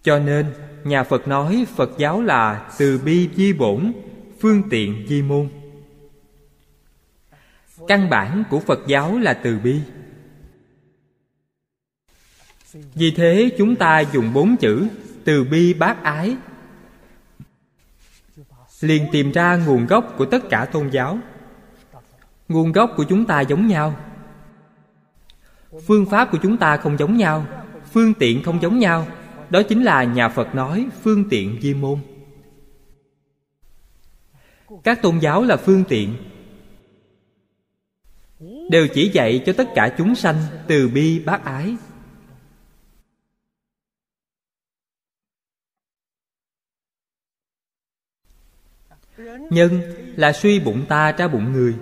Cho nên, nhà phật nói phật giáo là từ bi di bổn, phương tiện di môn. Căn bản của phật giáo là từ bi vì thế chúng ta dùng bốn chữ, từ bi bác ái. Liền tìm ra nguồn gốc của tất cả tôn giáo. Nguồn gốc của chúng ta giống nhau. Phương pháp của chúng ta không giống nhau, phương tiện không giống nhau. Đó chính là nhà phật nói phương tiện di môn. Các tôn giáo là phương tiện. Đều chỉ dạy cho tất cả chúng sanh từ bi bác ái. Nhân là suy bụng ta ra bụng người.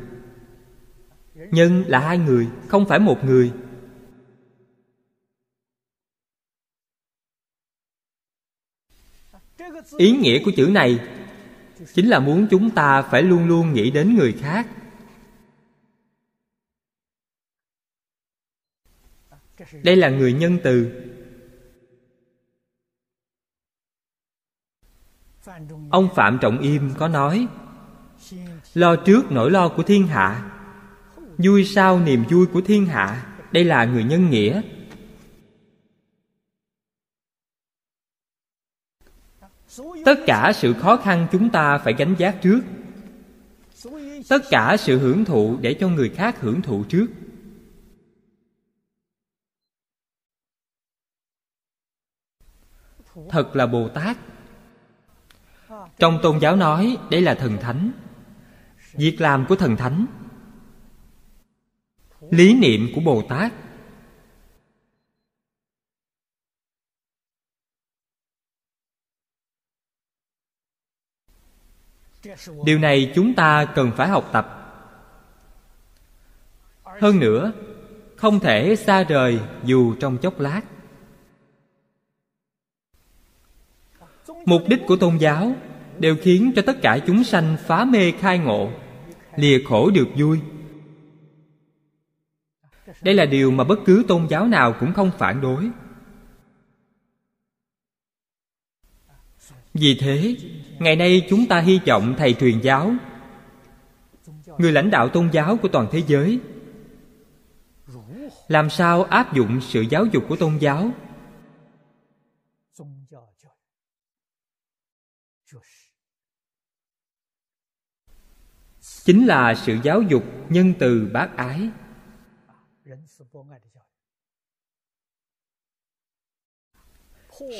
Nhân là hai người, không phải một người. Ý nghĩa của chữ này chính là muốn chúng ta phải luôn luôn nghĩ đến người khác. Đây là người nhân từ. Ông phạm trọng im có nói lo trước nỗi lo của thiên hạ. Vui sau niềm vui của thiên hạ, đây là người nhân nghĩa. Tất cả sự khó khăn chúng ta phải gánh giác trước. Tất cả sự hưởng thụ để cho người khác hưởng thụ trước. Thật là bồ tát. Trong tôn giáo nói, đây là thần thánh việc làm của thần thánh. Lý niệm của bồ tát. Điều này chúng ta cần phải học tập. Hơn nữa, không thể xa rời dù trong chốc lát. Mục đích của tôn giáo đều khiến cho tất cả chúng sanh phá mê khai ngộ, lìa khổ được vui. Đây là điều mà bất cứ tôn giáo nào cũng không phản đối. Vì thế, ngày nay chúng ta hy vọng thầy truyền giáo, người lãnh đạo tôn giáo của toàn thế giới, làm sao áp dụng sự giáo dục của tôn giáo chính là sự giáo dục nhân từ bác ái.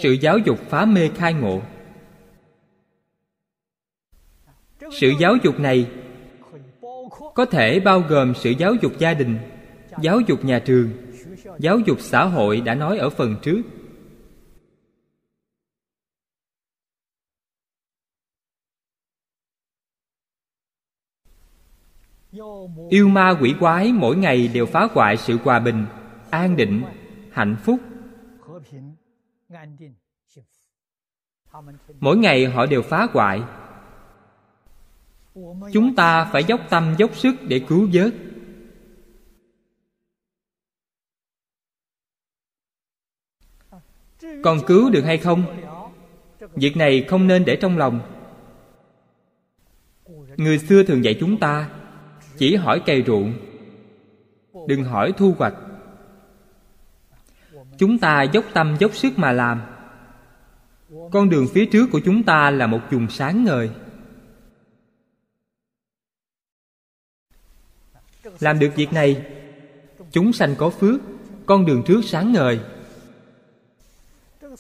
Sự giáo dục phá mê khai ngộ. Sự giáo dục này có thể bao gồm sự giáo dục gia đình, giáo dục nhà trường, giáo dục xã hội đã nói ở phần trước. yêu ma quỷ quái mỗi ngày đều phá hoại sự hòa bình, an định, hạnh phúc. Mỗi ngày họ đều phá hoại. Chúng ta phải dốc tâm, dốc sức để cứu vớt. Còn cứu được hay không? Việc này không nên để trong lòng. Người xưa thường dạy chúng ta chỉ hỏi cây ruộng. Đừng hỏi thu hoạch. Chúng ta dốc tâm dốc sức mà làm. Con đường phía trước của chúng ta là một vùng sáng ngời. Làm được việc này, chúng sanh có phước, con đường trước sáng ngời.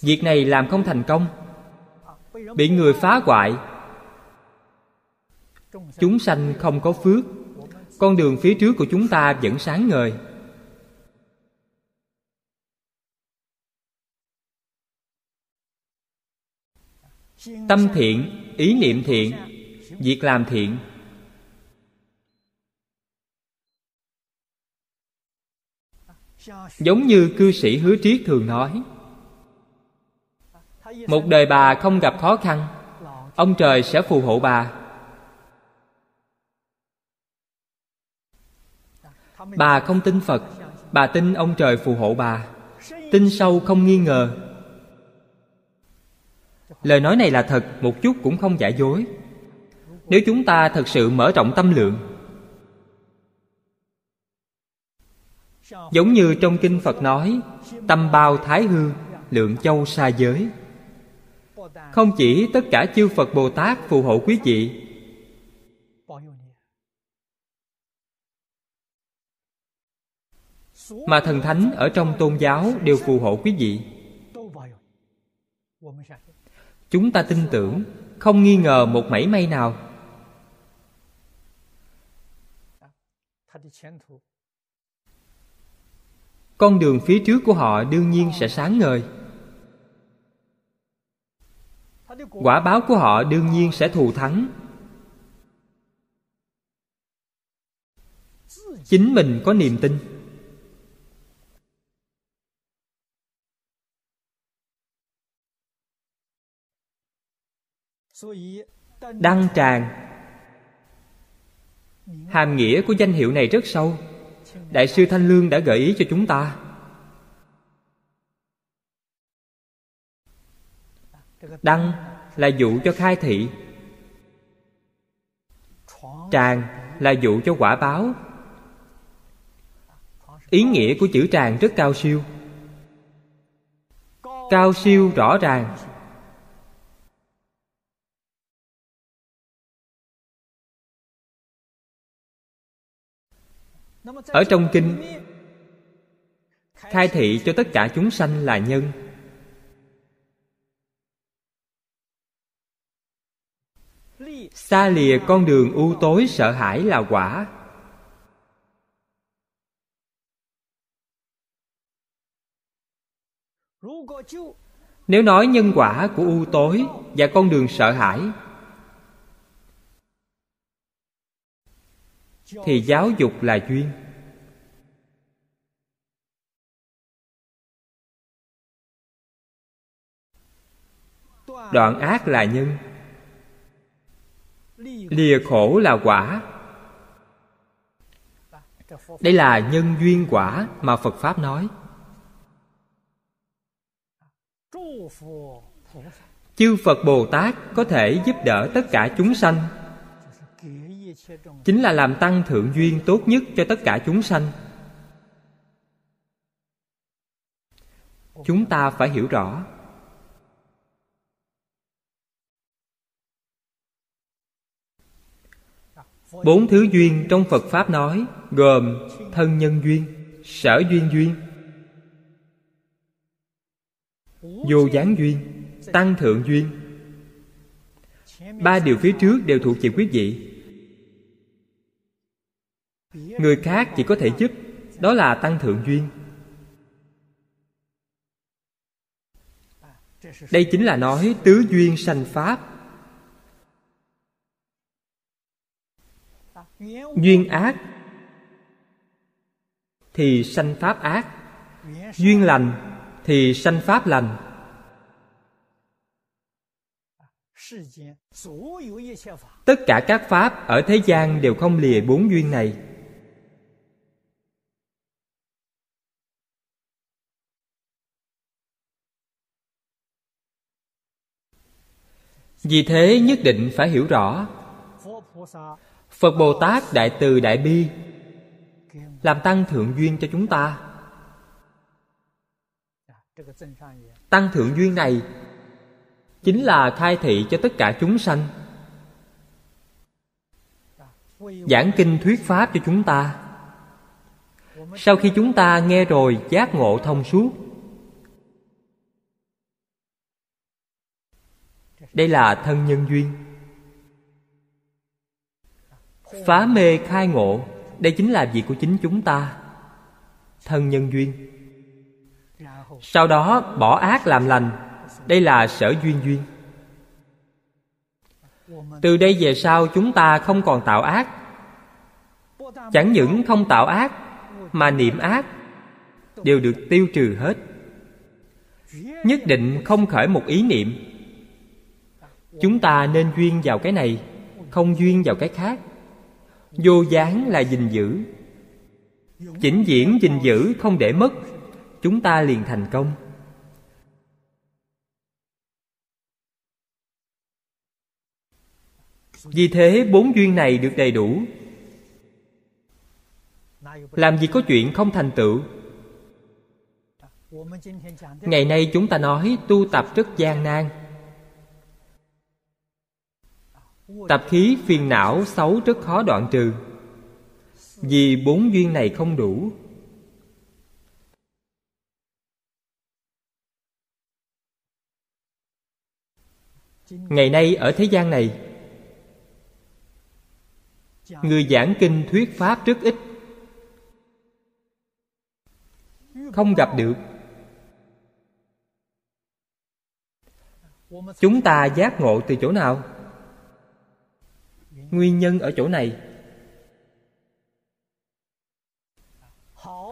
Việc này làm không thành công, bị người phá hoại. Chúng sanh không có phước con đường phía trước của chúng ta vẫn sáng ngời. Tâm thiện, ý niệm thiện, việc làm thiện. Giống như cư sĩ hứa triết thường nói, một đời bà không gặp khó khăn, ông trời sẽ phù hộ bà. bà không tin phật, bà tin ông trời phù hộ bà. Tin sâu không nghi ngờ. Lời nói này là thật, một chút cũng không giả dối. Nếu chúng ta thật sự mở rộng tâm lượng, giống như trong kinh phật nói, tâm bao thái hư, lượng châu xa giới. Không chỉ tất cả chư phật bồ tát phù hộ quý vị mà thần thánh ở trong tôn giáo đều phù hộ quý vị. Chúng ta tin tưởng, không nghi ngờ một mảy may nào. Con đường phía trước của họ đương nhiên sẽ sáng ngời. Quả báo của họ đương nhiên sẽ thù thắng. Chính mình có niềm tin. đăng tràng. Hàm nghĩa của danh hiệu này rất sâu. Đại sư thanh lương đã gợi ý cho chúng ta. Đăng là dụ cho khai thị. Tràng là dụ cho quả báo. Ý nghĩa của chữ tràng rất cao siêu. Cao siêu rõ ràng. ở trong kinh, khai thị cho tất cả chúng sanh là nhân. Xa lìa con đường u tối sợ hãi là quả. Nếu nói nhân quả của u tối và con đường sợ hãi thì giáo dục là duyên. Đoạn ác là nhân, lìa khổ là quả. Đây là nhân duyên quả mà phật pháp nói. Chư phật bồ tát có thể giúp đỡ tất cả chúng sanh chính là làm tăng thượng duyên tốt nhất cho tất cả chúng sanh. Chúng ta phải hiểu rõ. Bốn thứ duyên trong phật pháp nói gồm thân nhân duyên, sở duyên duyên, vô gián duyên, tăng thượng duyên. Ba điều phía trước đều thuộc về quý vị người khác chỉ có thể giúp, đó là tăng thượng duyên. Đây chính là nói tứ duyên sanh pháp. Duyên ác thì sanh pháp ác. Duyên lành thì sanh pháp lành. Tất cả các pháp ở thế gian đều không lìa bốn duyên này. Vì thế nhất định phải hiểu rõ. Phật bồ tát đại từ đại bi, làm tăng thượng duyên cho chúng ta. Tăng thượng duyên này chính là khai thị cho tất cả chúng sanh. Giảng kinh thuyết pháp cho chúng ta. Sau khi chúng ta nghe rồi giác ngộ thông suốt đây là thân nhân duyên. Phá mê khai ngộ, đây chính là việc của chính chúng ta. Thân nhân duyên. Sau đó, bỏ ác làm lành, đây là sở duyên duyên. Từ đây về sau, chúng ta không còn tạo ác. Chẳng những không tạo ác, mà niệm ác, đều được tiêu trừ hết. Nhất định không khởi một ý niệm chúng ta nên duyên vào cái này, không duyên vào cái khác. Vô gián là gìn giữ. Chỉnh diễn, gìn giữ, không để mất. Chúng ta liền thành công. Vì thế, bốn duyên này được đầy đủ. Làm gì có chuyện không thành tựu. Ngày nay chúng ta nói tu tập rất gian nan. Tập khí phiền não xấu rất khó đoạn trừ. Vì bốn duyên này không đủ. Ngày nay ở thế gian này, người giảng kinh thuyết pháp rất ít. Không gặp được. Chúng ta giác ngộ từ chỗ nào? Nguyên nhân ở chỗ này.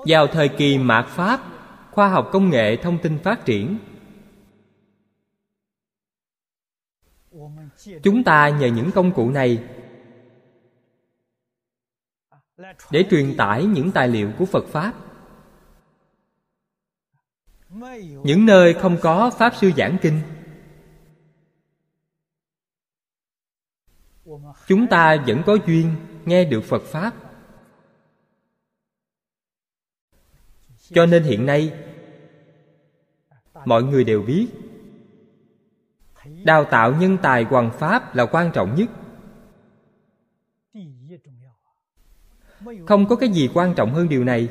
Vào thời kỳ mạt pháp, khoa học công nghệ thông tin phát triển. Chúng ta nhờ những công cụ này để truyền tải những tài liệu của phật pháp. Những nơi không có pháp sư giảng kinh chúng ta vẫn có duyên nghe được phật pháp. Cho nên hiện nay, mọi người đều biết, đào tạo nhân tài hoàng pháp là quan trọng nhất. Không có cái gì quan trọng hơn điều này.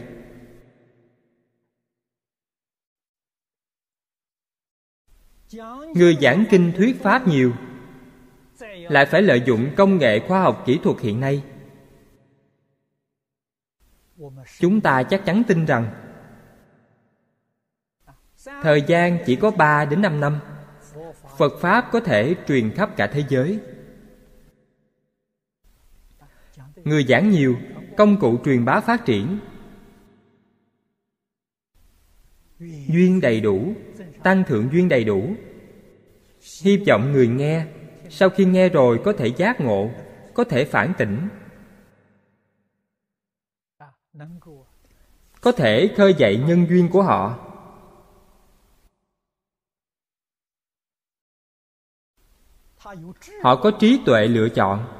Người giảng kinh thuyết pháp nhiều lại phải lợi dụng công nghệ khoa học kỹ thuật hiện nay. Chúng ta chắc chắn tin rằng, thời gian chỉ có 3 đến 5 năm. Phật Pháp có thể truyền khắp cả thế giới. Người giảng nhiều, Công cụ truyền bá phát triển. Duyên đầy đủ, Tăng thượng duyên đầy đủ. Hy vọng người nghe sau khi nghe rồi có thể giác ngộ, Có thể phản tỉnh. Có thể khơi dậy nhân duyên của họ. Họ có trí tuệ lựa chọn.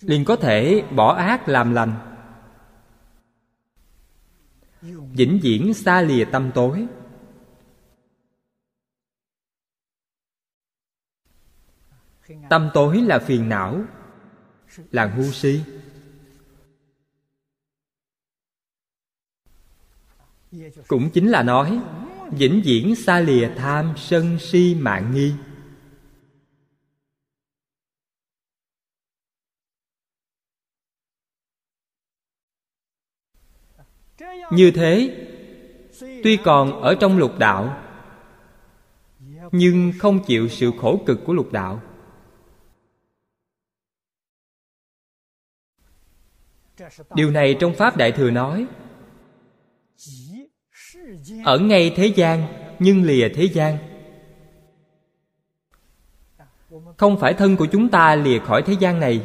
Liền có thể bỏ ác làm lành. Vĩnh viễn xa lìa tâm tối. Tâm tối là phiền não. Là ngu si. Cũng chính là nói, vĩnh viễn xa lìa tham sân si mạng nghi. Như thế, tuy còn ở trong lục đạo, nhưng không chịu sự khổ cực của lục đạo. Điều này trong pháp đại thừa nói, ở ngay thế gian, nhưng lìa thế gian. Không phải thân của chúng ta lìa khỏi thế gian này,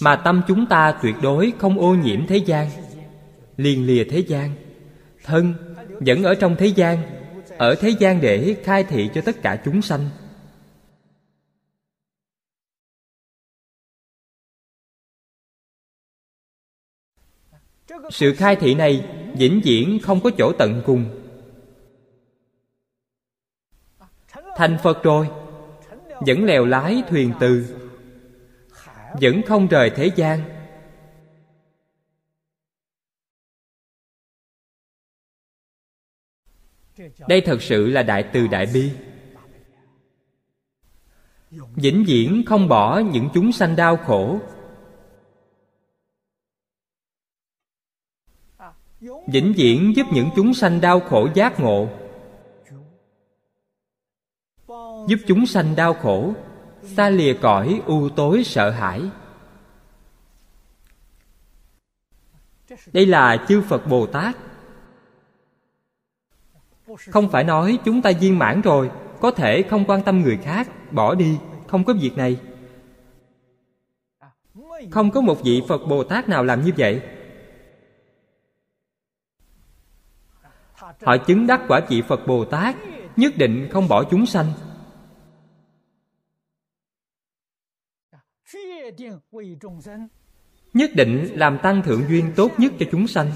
mà tâm chúng ta tuyệt đối không ô nhiễm thế gian, liền lìa thế gian. Thân vẫn ở trong thế gian, ở thế gian để khai thị cho tất cả chúng sanh. Sự khai thị này vĩnh viễn không có chỗ tận cùng. Thành phật rồi. Vẫn lèo lái thuyền từ. Vẫn không rời thế gian. Đây thật sự là đại từ đại bi. Vĩnh viễn không bỏ những chúng sanh đau khổ. Vĩnh viễn giúp những chúng sanh đau khổ giác ngộ. Giúp chúng sanh đau khổ, xa lìa cõi u tối sợ hãi. Đây là chư phật bồ tát. Không phải nói chúng ta viên mãn rồi, có thể không quan tâm người khác, bỏ đi, không có việc này. Không có một vị phật bồ tát nào làm như vậy. Họ chứng đắc quả vị phật bồ tát, nhất định không bỏ chúng sanh. Nhất định làm tăng thượng duyên tốt nhất cho chúng sanh.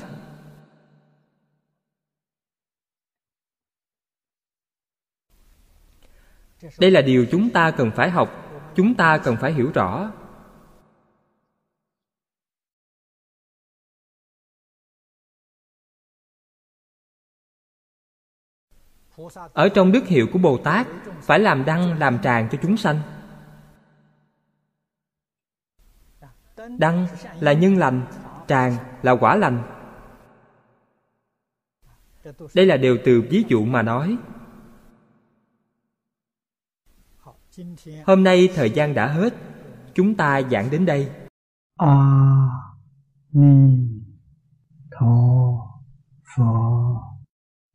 Đây là điều chúng ta cần phải học, chúng ta cần phải hiểu rõ. Ở trong đức hiệu của bồ tát phải làm đăng, làm tràng cho chúng sanh. Đăng là nhân lành, tràng là quả lành. Đây là đều từ ví dụ mà nói. Hôm nay thời gian đã hết, chúng ta giảng đến đây. A ni tho pho.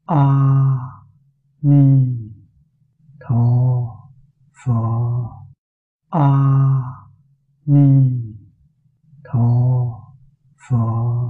A 弥陀佛阿弥陀佛